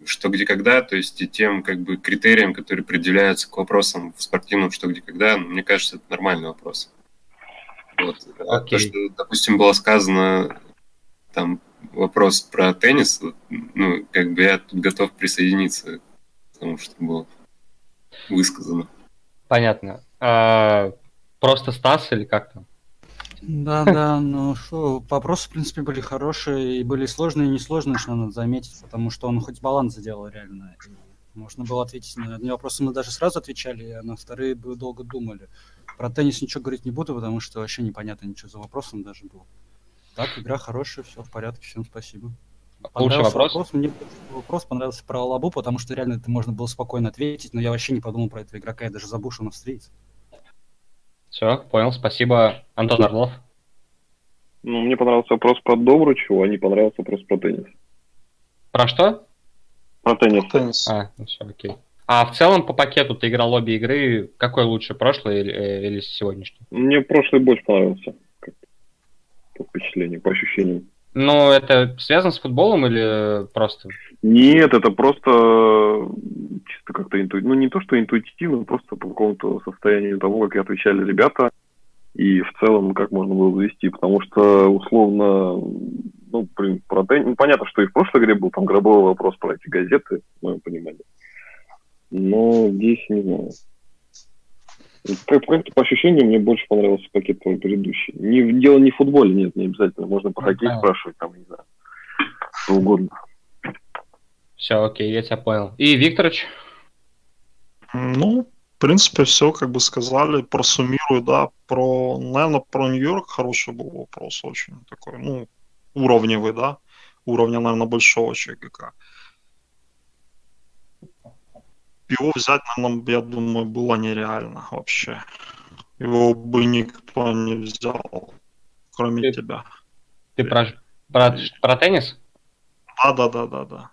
что где когда, то есть и тем как бы критериям, которые предъявляются к вопросам в спортивном что где когда, ну, мне кажется, это нормальный вопрос. Вот. А. То, что, допустим, было сказано там вопрос про теннис, ну, как бы я тут готов присоединиться к тому, что было высказано. Понятно. А, просто Стас или как там? Да, да, ну что, вопросы, в принципе, были хорошие, и были сложные и несложные, что надо заметить, потому что он хоть баланс сделал реально. Можно было ответить на одни вопросы, мы даже сразу отвечали, а на вторые бы долго думали. Про теннис ничего говорить не буду, потому что вообще непонятно ничего за вопросом даже было. Так, игра хорошая, все в порядке, всем спасибо. Лучший Понравился вопрос? Мне вопрос понравился про Лабу, потому что реально это можно было спокойно ответить, но я вообще не подумал про этого игрока, я даже забыл, что он австриец. Все, понял, спасибо. Антон Орлов. Ну, мне понравился вопрос про Добручеву, а не понравился вопрос про теннис. Про что? Про теннис. Теннис. А, ну все, окей. А в целом по пакету ты играл обе игры. Какой лучше, прошлый или, э, или сегодняшний? Мне прошлый больше понравился. По впечатлениям, по ощущениям. Ну, это связано с футболом или просто? Нет, это просто э, чисто как-то интуитивно. Ну, не то, что интуитивно, просто по какому-то состоянию того, как отвечали ребята. И в целом, как можно было завести. Потому что, условно, ну, блин, про. Ну, понятно, что и в прошлой игре был там гробовый вопрос про эти газеты, в моем понимании. Но здесь не знаю. Как-то по ощущениям мне больше понравился пакет предыдущий. Не, дело не в футболе, нет, не обязательно. Можно по хоккею Понятно. спрашивать, там, не знаю, что угодно. Все, окей, я тебя понял. И Викторович? Ну, в принципе, все как бы сказали. Просуммирую, да. Про, наверное, про Нью-Йорк хороший был вопрос очень такой, ну, уровневый, да. Уровня, наверное, большого ЧГК. Его взять, наверное, я думаю, было нереально вообще. Его бы никто не взял, кроме Ты- тебя. Ты про, про, про теннис? Да, да, да, да, да.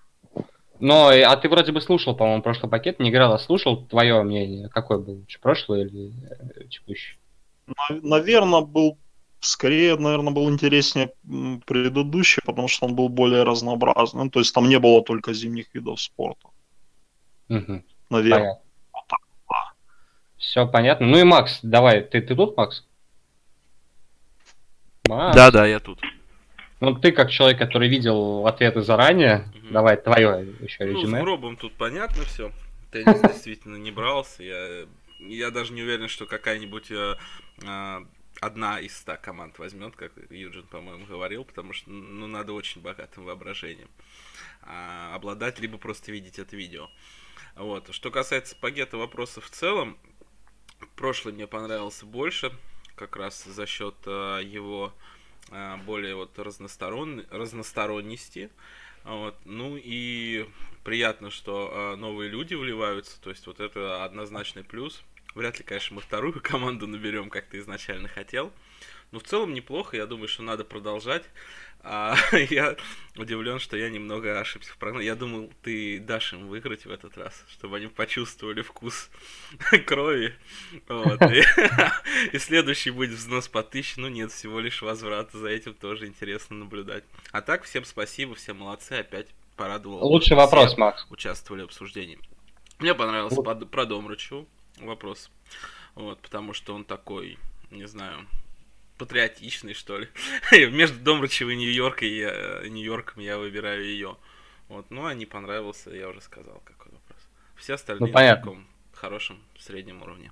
Но, э, а ты вроде бы слушал, по-моему, прошлый пакет, не играл, а слушал твое мнение. Какой был лучше, прошлый или э, текущий? Наверное, был скорее, наверное, был интереснее предыдущий, потому что он был более разнообразный. Ну, то есть там не было только зимних видов спорта. Мгм, Наверное. понятно. Все понятно. Ну и Макс, давай, ты, ты тут, Макс? Макс? Да, да, я тут. Ну ты как человек, который видел ответы заранее, Мгм. давай твое еще Ну, с резюме. гробом тут понятно все. Теннис действительно не брался. Я, я даже не уверен, что какая-нибудь э, э, одна из ста команд возьмет, как Юджин, по-моему, говорил, потому что ну, надо очень богатым воображением а, обладать, либо просто видеть это видео. Вот. Что касается пагета вопросов в целом, прошлый мне понравился больше. как раз за счет э, его э, более вот разносторон... разносторонности. Вот. Ну и приятно, что э, новые люди вливаются, то есть вот это однозначный плюс. Вряд ли, конечно, мы вторую команду наберем, как ты изначально хотел. Но в целом неплохо, я думаю, что надо продолжать. А, я удивлен, что я немного ошибся в прогнозе. Я думал, ты дашь им выиграть в этот раз, чтобы они почувствовали вкус крови. Вот. И, и следующий будет взнос по тысяче. Ну нет, всего лишь возврат. За этим тоже интересно наблюдать. А так, всем спасибо, все молодцы. Опять порадовал. Лучший вопрос, Макс. Участвовали в обсуждении. Мне понравился под, про Домрачу вопрос. Вот, потому что он такой, не знаю, патриотичный, что ли. Между Домрачева и Нью-Йорк и я, Нью-Йорком я выбираю ее. Вот, ну, а не понравился, я уже сказал, какой вопрос. Все остальные ну, понятно. на таком хорошем среднем уровне.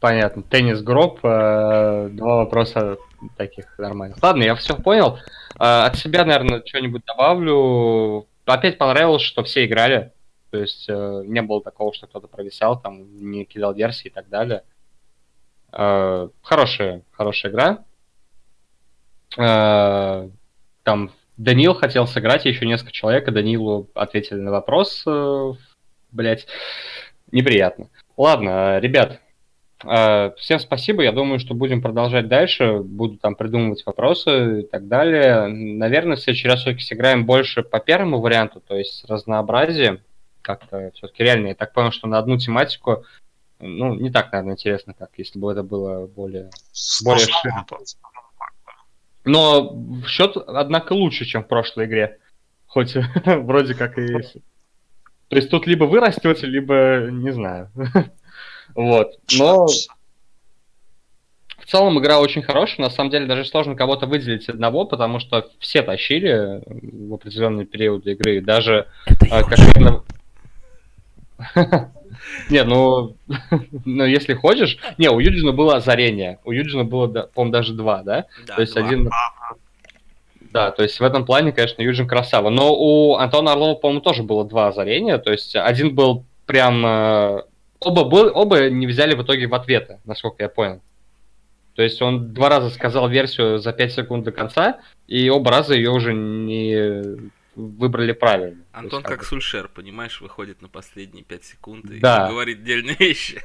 Понятно. Теннис гроб, э, два вопроса таких нормальных. Ладно, я все понял. Э, от себя, наверное, что-нибудь добавлю. Опять понравилось, что все играли. То есть э, не было такого, что кто-то провисал, там не кидал версии и так далее. Э, хорошая, хорошая игра. Э, там Данил хотел сыграть, еще несколько человек, и Данилу ответили на вопрос. Э, блять, неприятно. Ладно, ребят, всем спасибо. Я думаю, что будем продолжать дальше. Буду там придумывать вопросы и так далее. Наверное, в следующий раз все-таки сыграем больше по первому варианту, то есть разнообразие как-то все-таки реально. Я так понял, что на одну тематику ну, не так, наверное, интересно, как если бы это было более, более шире. Но счет, однако, лучше, чем в прошлой игре. Хоть вроде как и... То есть тут либо вы растете, либо не знаю. вот. Но в целом игра очень хорошая. На самом деле даже сложно кого-то выделить одного, потому что все тащили в определенные периоды игры. Даже как Не, ну, ну, если хочешь... Не, у Юджина было озарение. У Юджина было, по-моему, даже два, да? Да, то есть два. один... Да, то есть в этом плане, конечно, Юджин красава. Но у Антона Орлова, по-моему, тоже было два озарения. То есть один был прям... э, Оба, был, оба не взяли в итоге в ответы, насколько я понял. То есть он два раза сказал версию за 5 секунд до конца, и оба раза ее уже не выбрали правильно. То Антон есть, как бы- Сульшер, понимаешь, выходит на последние 5 секунд и Да. говорит дельные вещи.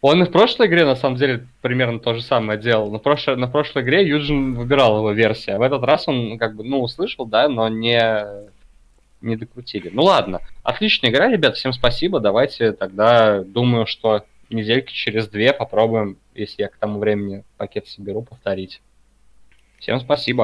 Он и в прошлой игре, на самом деле, примерно то же самое делал. На прошлой, на прошлой игре Юджин выбирал его версию, а в этот раз он, как бы, ну, услышал, да, но не, не докрутили. Ну ладно, отличная игра, ребят, всем спасибо. Давайте тогда, думаю, что недельки через две попробуем, если я к тому времени пакет соберу, повторить. Всем спасибо.